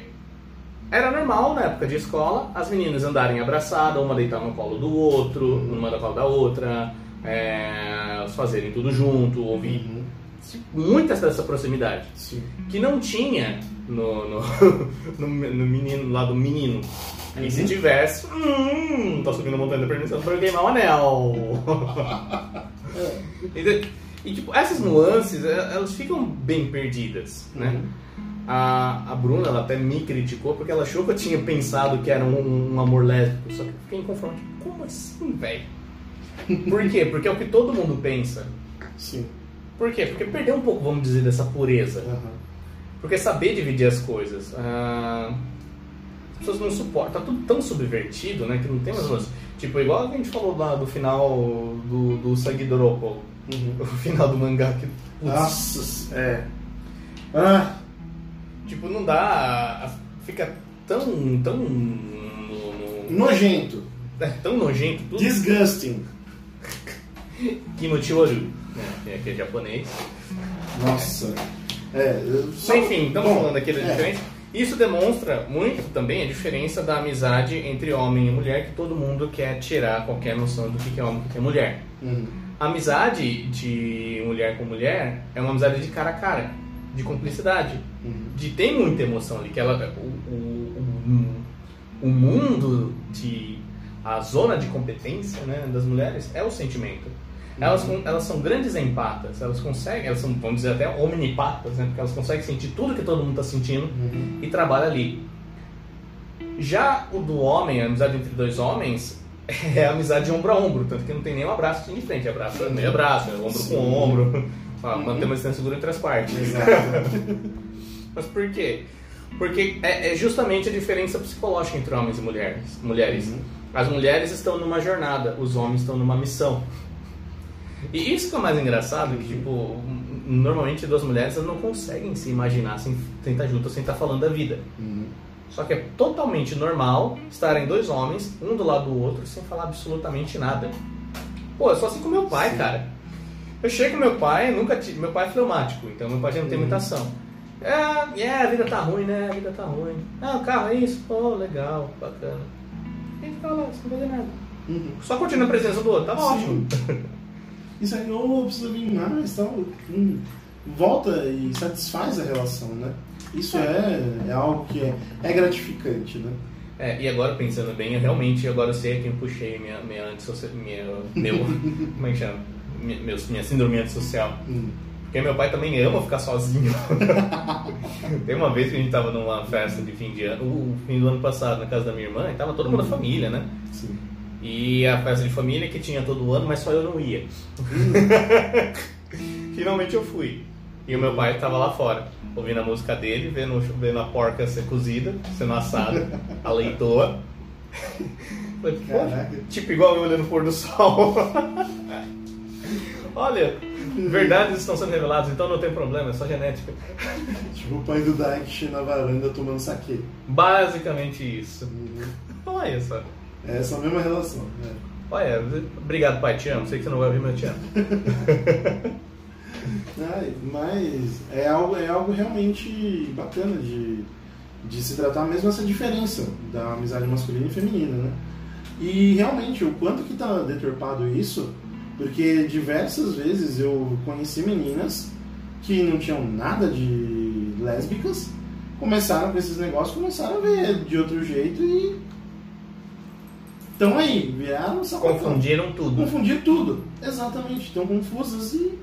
era normal na época de escola as meninas andarem abraçadas, uma deitar no colo do outro, uma no colo da outra, é, fazerem tudo junto, ouvir muitas dessa proximidade. Que não tinha no, no, <laughs> no, no menino, lá do menino. E se tivesse, hum, tá subindo a montanha da permissão pra queimar o anel. <laughs> e, e, tipo, essas nuances, eh, elas ficam bem perdidas, né? A, a Bruna, ela até me criticou porque ela achou que eu tinha pensado que era um, um amor lésbico. Só que eu fiquei em confronto. Como assim, velho? Por quê? Porque é o que todo mundo pensa.
Sim.
Por quê? Porque perdeu um pouco, vamos dizer, dessa pureza. Porque saber dividir as coisas. ah, as pessoas não suportam. Tá tudo tão subvertido, né? Que não tem mais lance. Tipo, igual a gente falou lá do final do, do Sagidoropo. <laughs> O final do mangá. Que, putz,
Nossa, é. Ah,
Tipo, não dá. Fica tão. tão. no- no-
nojento.
É, tão nojento tudo.
Disgusting. <laughs>
Kimochi-oru, né? É, que é japonês.
Nossa. É, eu- só-
enfim, estamos
Bom,
falando aqui da
é.
diferença. Isso demonstra muito também a diferença da amizade entre homem e mulher, que todo mundo quer tirar qualquer noção do que é homem e que é mulher.
Uhum.
A amizade de mulher com mulher é uma amizade de cara a cara, de cumplicidade, de tem muita emoção ali, que ela o, o, o, o mundo de a zona de competência né, das mulheres é o sentimento. Elas, con- elas são grandes empatas, elas conseguem, elas são, vamos dizer, até omnipatas, né, porque elas conseguem sentir tudo que todo mundo está sentindo e trabalha ali. Já o do homem, a amizade entre dois homens, <laughs> é a amizade de ombro a ombro, tanto que não tem nenhum abraço assim de frente, abraço é meio abraço, é ombro
Sim.
com ombro, <laughs> para manter uma distância segura entre as partes. <laughs> Mas por quê? Porque é, é justamente a diferença psicológica entre homens e mulheres. mulheres. As mulheres estão numa jornada, os homens estão numa missão. E isso que é o mais engraçado, que tipo, normalmente duas mulheres não conseguem se imaginar sem tentar juntas, sem estar falando da vida. Só que é totalmente normal estarem dois homens, um do lado do outro, sem falar absolutamente nada. Pô, eu sou assim com meu pai, cara. Eu chego com meu pai, nunca tive. Meu pai é fleumático, então meu pai já não tem muita ação. É, é, a vida tá ruim, né? A vida tá ruim. Ah, o carro é isso? Pô, legal, bacana. E fica lá, sem fazer nada.
Uhum.
Só curtindo a presença do outro, tava
Sim.
ótimo. <laughs>
Isso aí, ou precisa vir mais, tal. hum, volta e satisfaz a relação, né? Isso é, é algo que é, é gratificante, né?
É, e agora pensando bem, eu realmente agora eu sei a quem eu puxei minha, minha, antissocial, minha meu, <laughs> como é que chama? Minha, meus- minha síndrome antissocial.
Hum.
Porque meu pai também ama ficar sozinho. <laughs> Tem uma vez que a gente tava numa festa de fim de ano, o fim do ano passado, na casa da minha irmã, e tava todo mundo da família, né?
Sim.
E a festa de família que tinha todo ano, mas só eu não ia. <laughs> Finalmente eu fui. E o meu pai tava lá fora, ouvindo a música dele, vendo, vendo a porca ser cozida, sendo assada, <laughs> a leitoa. Falei, "Pô,
Caraca.
Tipo igual eu olhando o pôr do sol. Olha, verdades estão sendo reveladas, então não tem problema, é só genética.
Tipo o pai do Daik na varanda tomando saque.
Basicamente isso.
Uhum.
Olha só.
É essa mesma relação. né?
Olha, obrigado pai, te amo. Sei que você não vai ouvir, mas te amo. <laughs>
Ai, mas é algo, é algo realmente bacana de, de se tratar mesmo essa diferença da amizade masculina e feminina, né? E realmente, o quanto que tá deturpado isso, porque diversas vezes eu conheci meninas que não tinham nada de lésbicas, começaram com esses negócios, começaram a ver de outro jeito e estão aí, viraram sapatão.
Confundiram tudo.
Confundir tudo, exatamente. Estão confusas e,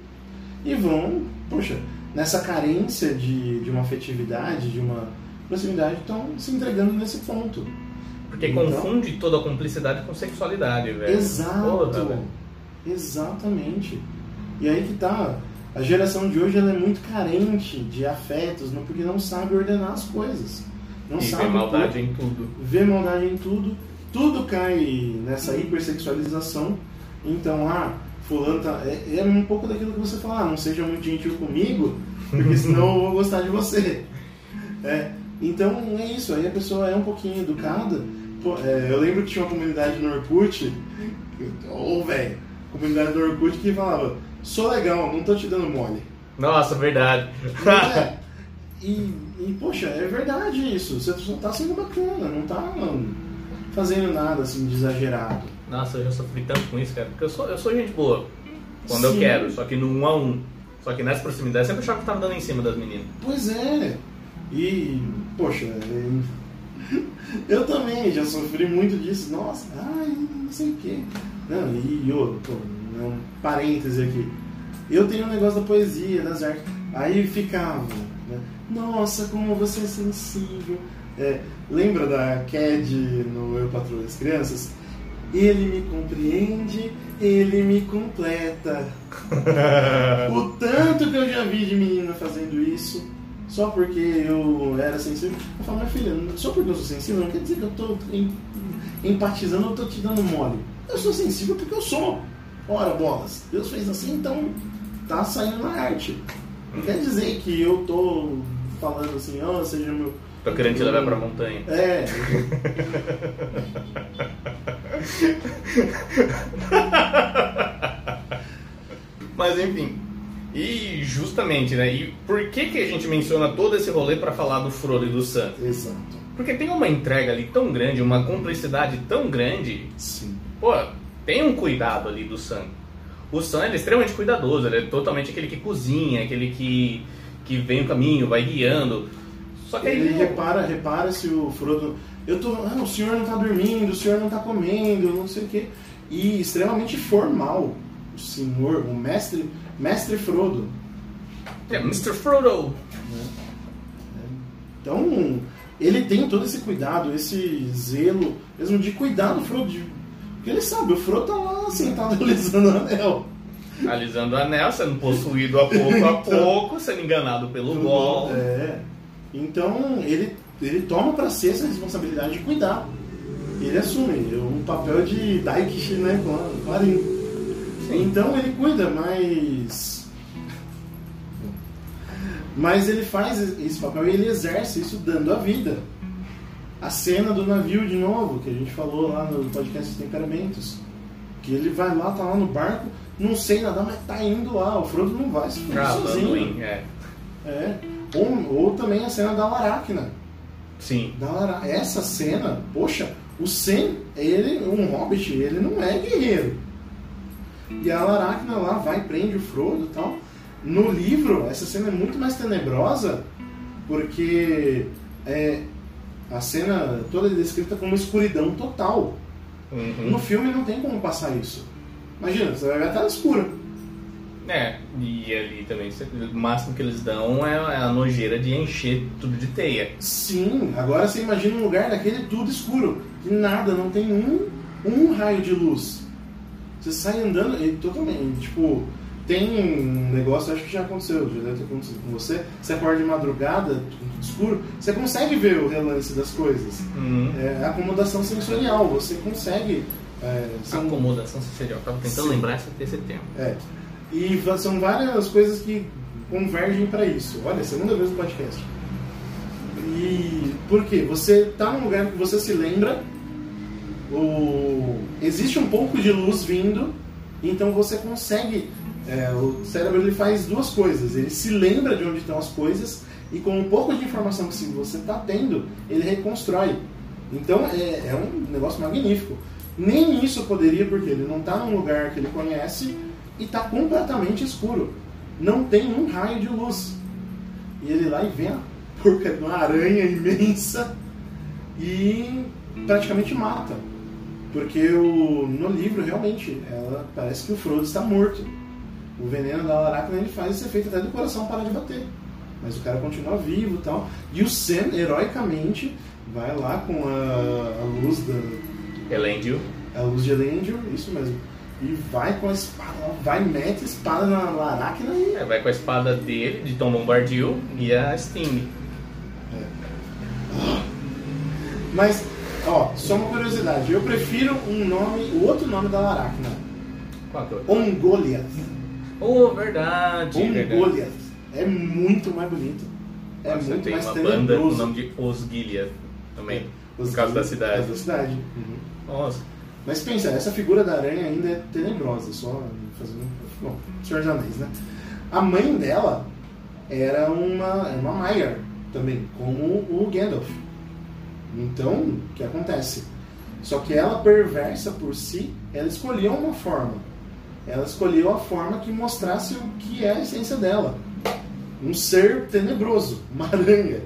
e vão, poxa, nessa carência de, de uma afetividade, de uma proximidade, estão se entregando nesse ponto.
Porque
Então-
confunde toda a cumplicidade com sexualidade, velho.
Exato,
velho.
exatamente. E aí que tá, a geração de hoje ela é muito carente de afetos, não, porque não sabe ordenar as coisas. Não
E
sabe
vê maldade
pôr-
em tudo.
vê maldade em tudo, tudo cai nessa hipersexualização. Então, ah, fulano tá. É, é um pouco daquilo que você fala, ah, não seja muito gentil comigo, porque <laughs> senão eu vou gostar de você. É, então é isso, aí a pessoa é um pouquinho educada. Pô, é, eu lembro que tinha uma comunidade no Orkut, ô velho, comunidade do Orkut que falava, sou legal, não tô te dando mole.
Nossa, verdade.
É, <laughs> e, e, poxa, é verdade isso. Você só tá sendo bacana, não tá fazendo nada assim de exagerado.
Nossa, eu já sofri tanto com isso, cara. Porque eu sou, eu sou gente boa. Quando eu
Sim.
quero, só que no um a um. Só que nessa proximidade, eu sempre achava que tava dando em cima das meninas.
Pois é. E, poxa, é, <laughs> eu também já sofri muito disso. Nossa, ai, não sei o quê. Não, e outro, pô, um parêntese aqui. Eu tenho um negócio da poesia, das artes. Aí ficava, né? Nossa, como você é sensível. É, lembra da Cad no Eu Patrulho das Crianças? Ele me compreende, ele me completa. <laughs> o tanto que eu já vi de menina fazendo isso, só porque eu era sensível. Eu falo, minha filha, só porque eu sou sensível não quer dizer que eu tô em- empatizando ou tô te dando mole. Eu sou sensível porque eu sou. Ora, bolas, Deus fez assim, então tá saindo na arte. Não quer dizer que eu tô falando assim, ó, seja meu.
Tô querendo te levar pra montanha.
É. <laughs>
Mas enfim. E justamente, né? E por que, que a gente menciona todo esse rolê pra falar do Frodo e do Sam?
Exato.
Porque tem uma entrega ali tão grande, uma cumplicidade tão grande.
Sim.
Pô, tem um cuidado ali do Sam. O Sam ele é extremamente cuidadoso, ele é totalmente aquele que cozinha, aquele que, que vem o caminho, vai guiando. Só que
Ele
ele
repara, repara se o Frodo. Eu tô. Ah, o senhor não tá dormindo, o senhor não tá comendo, não sei o quê. E extremamente formal. O senhor, o mestre. Mestre Frodo.
É, Mr. Frodo!
Então, ele tem todo esse cuidado, esse zelo, mesmo de cuidar do Frodo. de- Porque ele sabe, o Frodo tá lá sentado <laughs> alisando o anel.
Alisando o anel, sendo possuído a pouco a <laughs> pouco, sendo enganado pelo Gol.
É. Então, ele, ele toma pra si essa responsabilidade de cuidar. Ele assume um papel de Daikishi, né? Claro. Então ele cuida, mas. Mas ele faz esse papel e ele exerce isso dando a vida. A cena do navio de novo, que a gente falou lá no podcast Temperamentos. Que ele vai lá, tá lá no barco, não sei nadar, mas tá indo lá. O Frodo não vai se
Ah,
sozinho.
É.
É. Ou, ou também a cena da Laracna.
Sim.
Da Lara- Essa cena, poxa, o Sam, ele, um hobbit, ele não é guerreiro. E a Laracna lá vai, prende o Frodo e tal. No livro, essa cena é muito mais tenebrosa, porque é, a cena toda é descrita como escuridão total.
Uhum.
No filme não tem como passar isso. Imagina, você vai ver a tela escura.
É, e ali também, o máximo que eles dão é a nojeira de encher tudo de teia.
Sim, agora você imagina um lugar daquele tudo escuro, que nada, não tem um, um raio de luz. Você sai andando e totalmente, tipo, tem um negócio, acho que já aconteceu, já deve ter acontecido com você, você acorda de madrugada, tudo escuro, você consegue ver o relance das coisas.
Uhum.
É acomodação sensorial, você consegue. É, são-
Acomodação sensorial. Tava tentando
Sim.
lembrar esse, esse termo.
é. E são várias coisas que convergem para isso. Olha, segunda vez no podcast. E por quê? Você tá num lugar que você se lembra, o... existe um pouco de luz vindo, então você consegue. é, o cérebro ele faz duas coisas. Ele se lembra de onde estão as coisas e com um pouco de informação que você está tendo, ele reconstrói. Então é, é um negócio magnífico. Nem isso poderia, porque ele não está num lugar que ele conhece e está completamente escuro. Não tem um raio de luz. E ele lá e vem a porca de <laughs> uma aranha imensa e praticamente mata. Porque o, no livro, realmente, ela parece que o Frodo está morto. O veneno da Aracna ele faz esse efeito até do coração parar de bater. Mas o cara continua vivo e tal. E o Sam, heroicamente, vai lá com a, a luz da,
Elendil.
a luz de Elendil, isso mesmo. E vai com a espada, vai, mete a espada na Laracna e.
É, vai com a espada dele, de Tom Bombadil, e a Sting.
Mas, ó, só uma curiosidade. Eu prefiro um nome, o outro nome da Laracna.
Qual que é
Ongoliath.
Oh, verdade.
Ongoliath. É muito mais bonito. É
Nossa,
muito
tem
mais
uma banda com o nome de Osgiliath também.
Os-
por causa da cidade.
por causa da cidade. Uhum.
Nossa.
Mas pensa, essa figura da aranha ainda é tenebrosa, só fazendo. Bom, Senhor dos Anéis, né? A mãe dela era uma, uma Maiar também, como o Gandalf. Então, o que acontece? Só que ela, perversa por si, ela escolheu uma forma. Ela escolheu a forma que mostrasse o que é a essência dela. Um ser tenebroso, uma <laughs> aranha.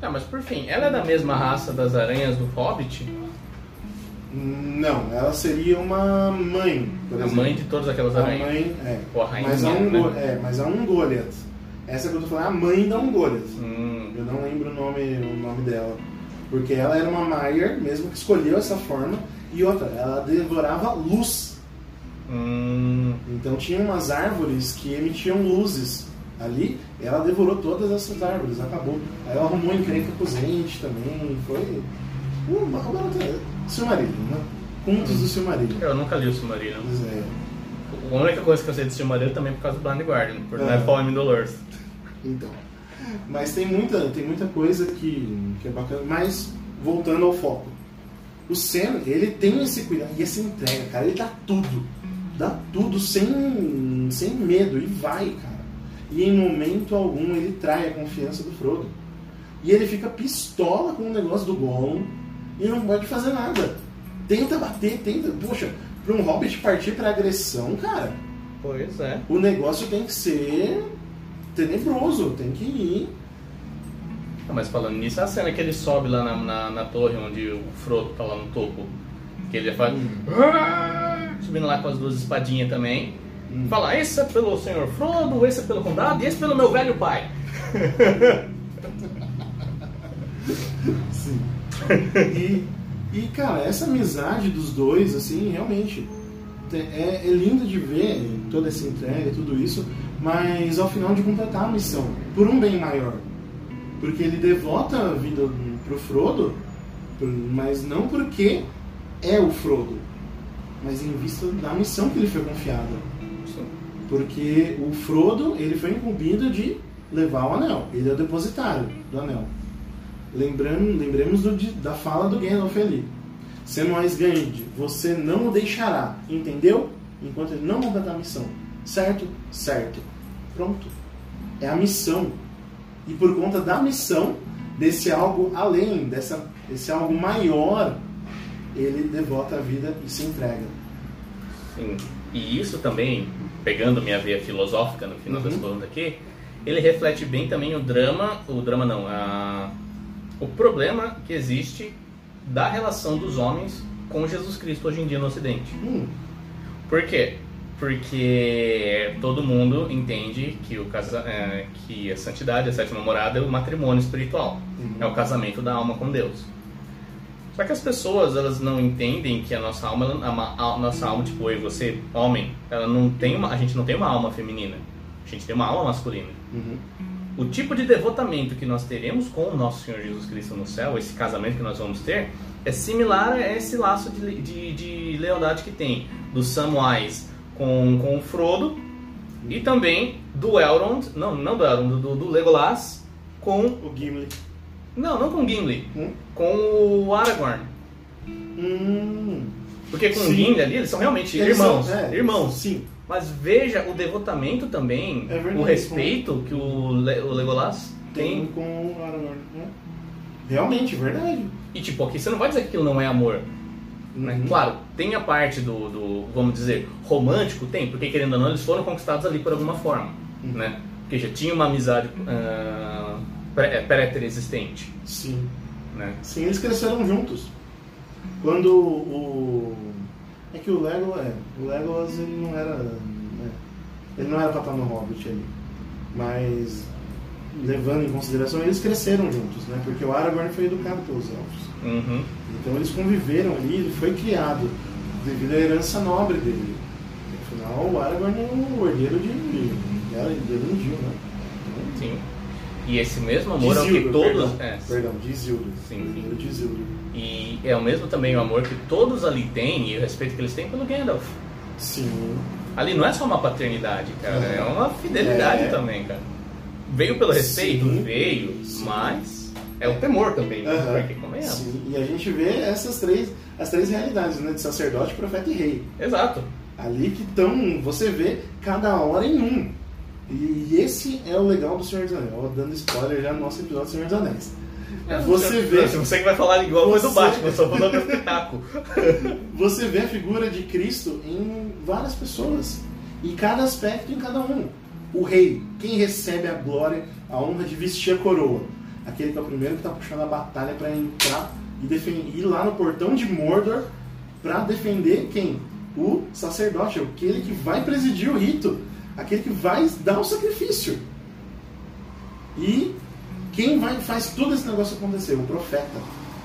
Tá, mas por fim, ela é da mesma raça das aranhas do Hobbit?
Não, ela seria uma mãe. Por
A
exemplo.
mãe de todas aquelas
A
aranhas.
mãe, é.
Ou a rainha,
mas, a um,
né?
é, mas a Ungoliath. Essa que eu tô falando é a mãe da Ungoliath.
Hum,
Eu não lembro o nome, o nome dela. Porque ela era uma Maiar, mesmo que escolheu essa forma. E outra, ela devorava luz.
hum,
Então tinha umas árvores que emitiam luzes ali. Ela devorou todas essas árvores, acabou. Aí ela arrumou encrenca com os também. Foi. Uma, uma, Silmarillion, né? Contos do Silmarillion.
eu nunca li o Silmarillion.
É.
A única coisa que eu sei do Silmarillion também é por causa do Blind Guardian, por
Ah.
Nightfall in Middle-earth. <laughs>
Então. Mas tem muita, tem muita coisa que, que é bacana. Mas, voltando ao foco. O Sam, ele tem esse cuidado e essa entrega, cara. Ele dá tudo. Dá tudo sem, sem medo e vai, cara. E em momento algum ele trai a confiança do Frodo. E ele fica pistola com o negócio do Gollum e não pode fazer nada. Tenta bater, tenta. Poxa, pra um hobbit partir pra agressão, cara,
Pois é.
o negócio tem que ser tenebroso, tem que ir.
Ah, mas falando nisso, a cena que ele sobe lá na, na, na torre onde o Frodo tá lá no topo, que ele faz. "Ah", Subindo lá com as duas espadinhas também. Fala, esse é pelo senhor Frodo, esse é pelo condado e esse pelo meu velho pai. <laughs>
Sim. E, e, cara, essa amizade dos dois, assim, realmente te- é, é lindo de ver toda essa entrega, tudo isso, mas ao final de completar a missão, por um bem maior. Porque ele devota a vida pro Frodo, mas não porque é o Frodo, mas em vista da missão que lhe foi confiada. Porque o Frodo, ele foi incumbido de levar o anel. Ele é o depositário do anel. Lembrando, lembremos do, da fala do Gandalf ali. Samwise Gamgee, você não o deixará, entendeu? Enquanto ele não completar a missão. Certo? Certo. Pronto. É a missão. E por conta da missão, desse algo além, dessa, desse algo maior, ele devota a vida e se entrega.
Sim. E isso também, pegando minha veia filosófica no final das
Uhum.
contas aqui, ele reflete bem também o drama, o drama não, a, o problema que existe da relação dos homens com Jesus Cristo hoje em dia no Ocidente.
Hum,
Por quê? Porque todo mundo entende que, o casa, é, que a santidade, a sétima morada, é o matrimônio espiritual.
Uhum.
É o casamento da alma com Deus. Só que as pessoas, elas não entendem que a nossa alma, ela- a, a nossa alma, tipo eu e você, homem, ela não tem uma, a gente não tem uma alma feminina. A gente tem uma alma masculina.
uhum.
O tipo de devotamento que nós teremos com o nosso Senhor Jesus Cristo no céu, esse casamento que nós vamos ter, é similar a esse laço de, de, de lealdade que tem do Samwise com, com o Frodo e também do Elrond, não, não do Elrond, do, do Legolas com...
O Gimli.
Não, não com Gimli,
Hum?
com o Aragorn.
Hum.
Porque com o
Sim.
Gimli ali, eles são realmente
Eles
irmãos.
são- é,
irmãos.
Sim.
Mas veja o devotamento também,
É verdade,
o respeito que o, Le- o Legolas
Tem
tem
com o Aragorn. né? Realmente, verdade.
E tipo, aqui você não vai dizer que aquilo não é amor. Né?
Uhum.
Claro, tem a parte do, do, vamos dizer, romântico, tem, porque querendo ou não, eles foram conquistados ali por alguma forma.
Uhum.
Né? Porque já tinha uma amizade pré- é, pré-existente.
Sim.
Né?
Sim, eles cresceram juntos. Quando o. É que o Legolas. É, o Legolas ele não era. né, ele não era pra estar no Hobbit ali. Mas. Levando em consideração, eles cresceram juntos, né? Porque o Aragorn foi educado pelos elfos.
Uhum.
Então eles conviveram ali, ele foi criado devido à herança nobre dele. Afinal, o Aragorn é um herdeiro de. Era herdeiro de Gil, né? Então,
Sim. E esse mesmo amor é o que todos.
Perdão,
É,
perdão de Isildur.
Sim,
de Isildur.
E é o mesmo também o amor que todos ali têm e o respeito que eles têm pelo Gandalf.
Sim.
Ali não é só uma paternidade, cara,
Uhum.
é uma fidelidade
É.
também, cara. Veio pelo respeito?
Sim.
Veio,
Sim.
mas é o temor também, né?
Aham.
Porque convenhamos.
Sim, e a gente vê essas três, as três realidades, né? De sacerdote, profeta e rei.
Exato.
Ali que estão, você vê cada hora em um. E esse é o legal do Senhor dos Anéis. Ó, dando spoiler já no nosso episódio do Senhor dos Anéis. Você vê,
Se você que vai falar igual foi do
Você-
Batman, eu só vou dar meu espetáculo. <laughs>
você vê a figura de Cristo em várias pessoas. E cada aspecto em cada um. O rei, quem recebe a glória, a honra de vestir a coroa. Aquele que é o primeiro que está puxando a batalha para entrar e defen- ir lá no portão de Mordor para defender quem? O sacerdote, aquele que vai presidir o rito, aquele que vai dar o sacrifício. E quem vai faz todo esse negócio acontecer? O profeta.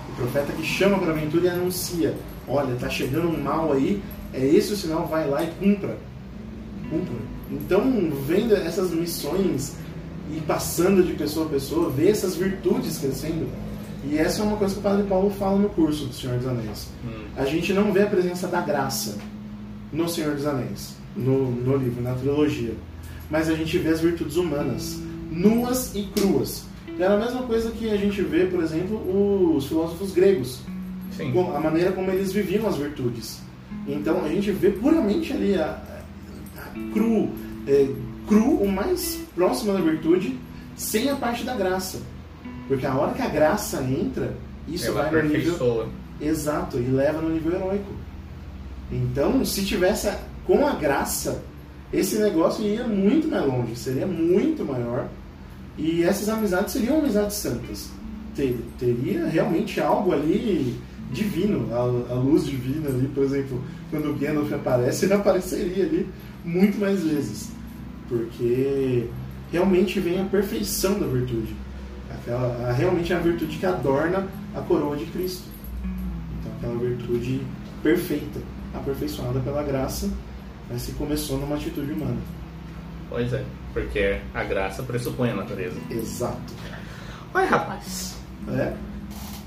O profeta que chama para a aventura e anuncia: olha, tá chegando um mal aí, é esse o sinal, vai lá e cumpra. Cumpra. Então, vendo essas missões e passando de pessoa a pessoa, ver essas virtudes crescendo. E essa é uma coisa que o Padre Paulo fala no curso do Senhor dos Anéis. A gente não vê a presença da graça no Senhor dos Anéis, no, no livro, na trilogia. Mas a gente vê as virtudes humanas, nuas e cruas. Era a mesma coisa que a gente vê, por exemplo, os filósofos gregos.
Sim.
A maneira como eles viviam as virtudes. Então a gente vê puramente ali a, a- a cru, é, cru, o mais próximo da virtude, sem a parte da graça. Porque a hora que a graça entra, isso
Ela
vai no nível. Exato, e leva no nível heróico. Então, se tivesse com a graça, esse negócio ia muito mais longe, seria muito maior. E essas amizades seriam amizades santas. Ter- teria realmente algo ali divino, a, a luz divina ali, por exemplo, quando o Gandalf aparece, ele apareceria ali muito mais vezes. Porque realmente vem a perfeição da virtude. Aquela, a- realmente é a virtude que adorna a coroa de Cristo. Então, aquela virtude perfeita, aperfeiçoada pela graça, mas que começou numa atitude humana.
Pois é, porque a graça pressupõe a natureza.
Exato.
Mas rapaz,
É?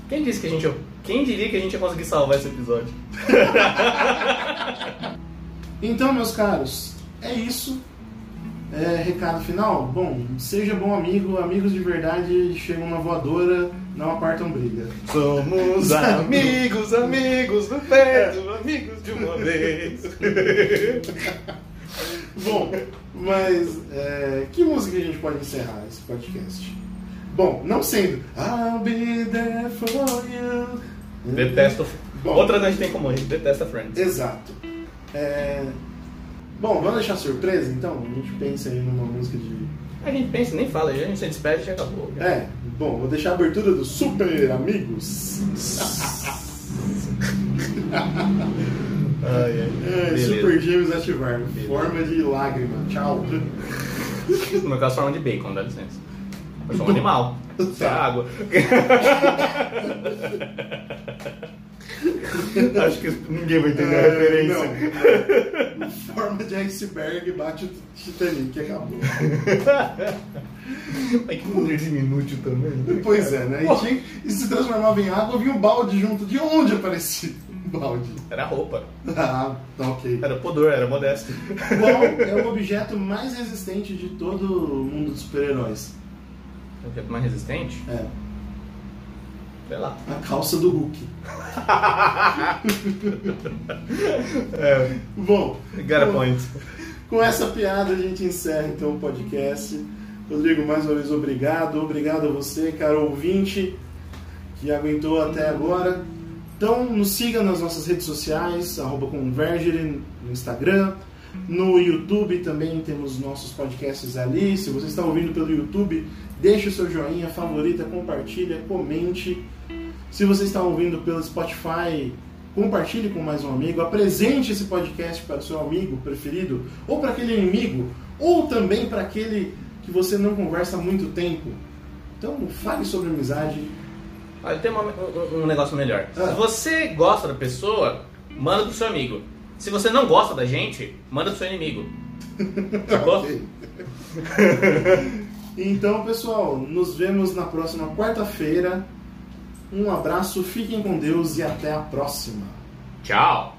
quem disse que a gente. Quem diria que a gente ia conseguir salvar esse episódio? <laughs>
Então, meus caros, é isso. É, recado final? Bom, seja bom amigo, amigos de verdade chegam na voadora, não apartam briga.
Somos amigos, amigos do perto, amigos de uma vez. <laughs>
Bom, mas é, que música a gente pode encerrar esse podcast? Bom, não sendo I'll be there for you.
Detesto.
Bom.
Outra a gente tem em comum, detesta Friends.
Exato. É, Bom, vamos deixar surpresa então? A gente pensa aí numa música de.
A gente pensa, nem fala, a gente se despede e já acabou.
É, bom, vou deixar a abertura do Super Amigos.
Ai, ai.
É. Super Gêmeos ativar. Forma de lágrima. Tchau.
No meu caso, forma de bacon, dá licença. Eu sou um animal. Isso é água. <laughs> Acho que ninguém vai entender a referência.
É, não. Forma de iceberg bate o Titanic. Acabou. <laughs>
Ai, que mulherzinho inútil também.
Pois é, né? E, tinha, e se transformava em água, vinha um balde junto. De onde aparecia o balde?
Era roupa.
Ah, tá ok.
Era pudor, era modesto.
Qual é o objeto mais resistente de todo o mundo dos super-heróis?
O objeto mais resistente?
É,
Sei lá.
a calça do Hulk. <laughs>
É,
Bom,
got a point.
com essa piada a gente encerra então o podcast. Rodrigo, mais uma vez obrigado. Obrigado a você, caro ouvinte, que aguentou até agora. Então nos siga nas nossas redes sociais, arroba Convergere no Instagram. No YouTube também temos nossos podcasts ali. Se você está ouvindo pelo YouTube, deixe o seu joinha, favorita, compartilha, comente. Se você está ouvindo pelo Spotify, compartilhe com mais um amigo, apresente esse podcast para o seu amigo preferido, ou para aquele inimigo, ou também para aquele que você não conversa há muito tempo. Então, fale sobre amizade.
Olha, tem uma- um, um negócio melhor.
Ah.
Se você gosta da pessoa, manda pro seu amigo. Se você não gosta da gente, manda pro seu inimigo. <laughs> Sacou? <laughs>
Então, pessoal, nos vemos na próxima quarta-feira. Um abraço, fiquem com Deus e até a próxima.
Tchau!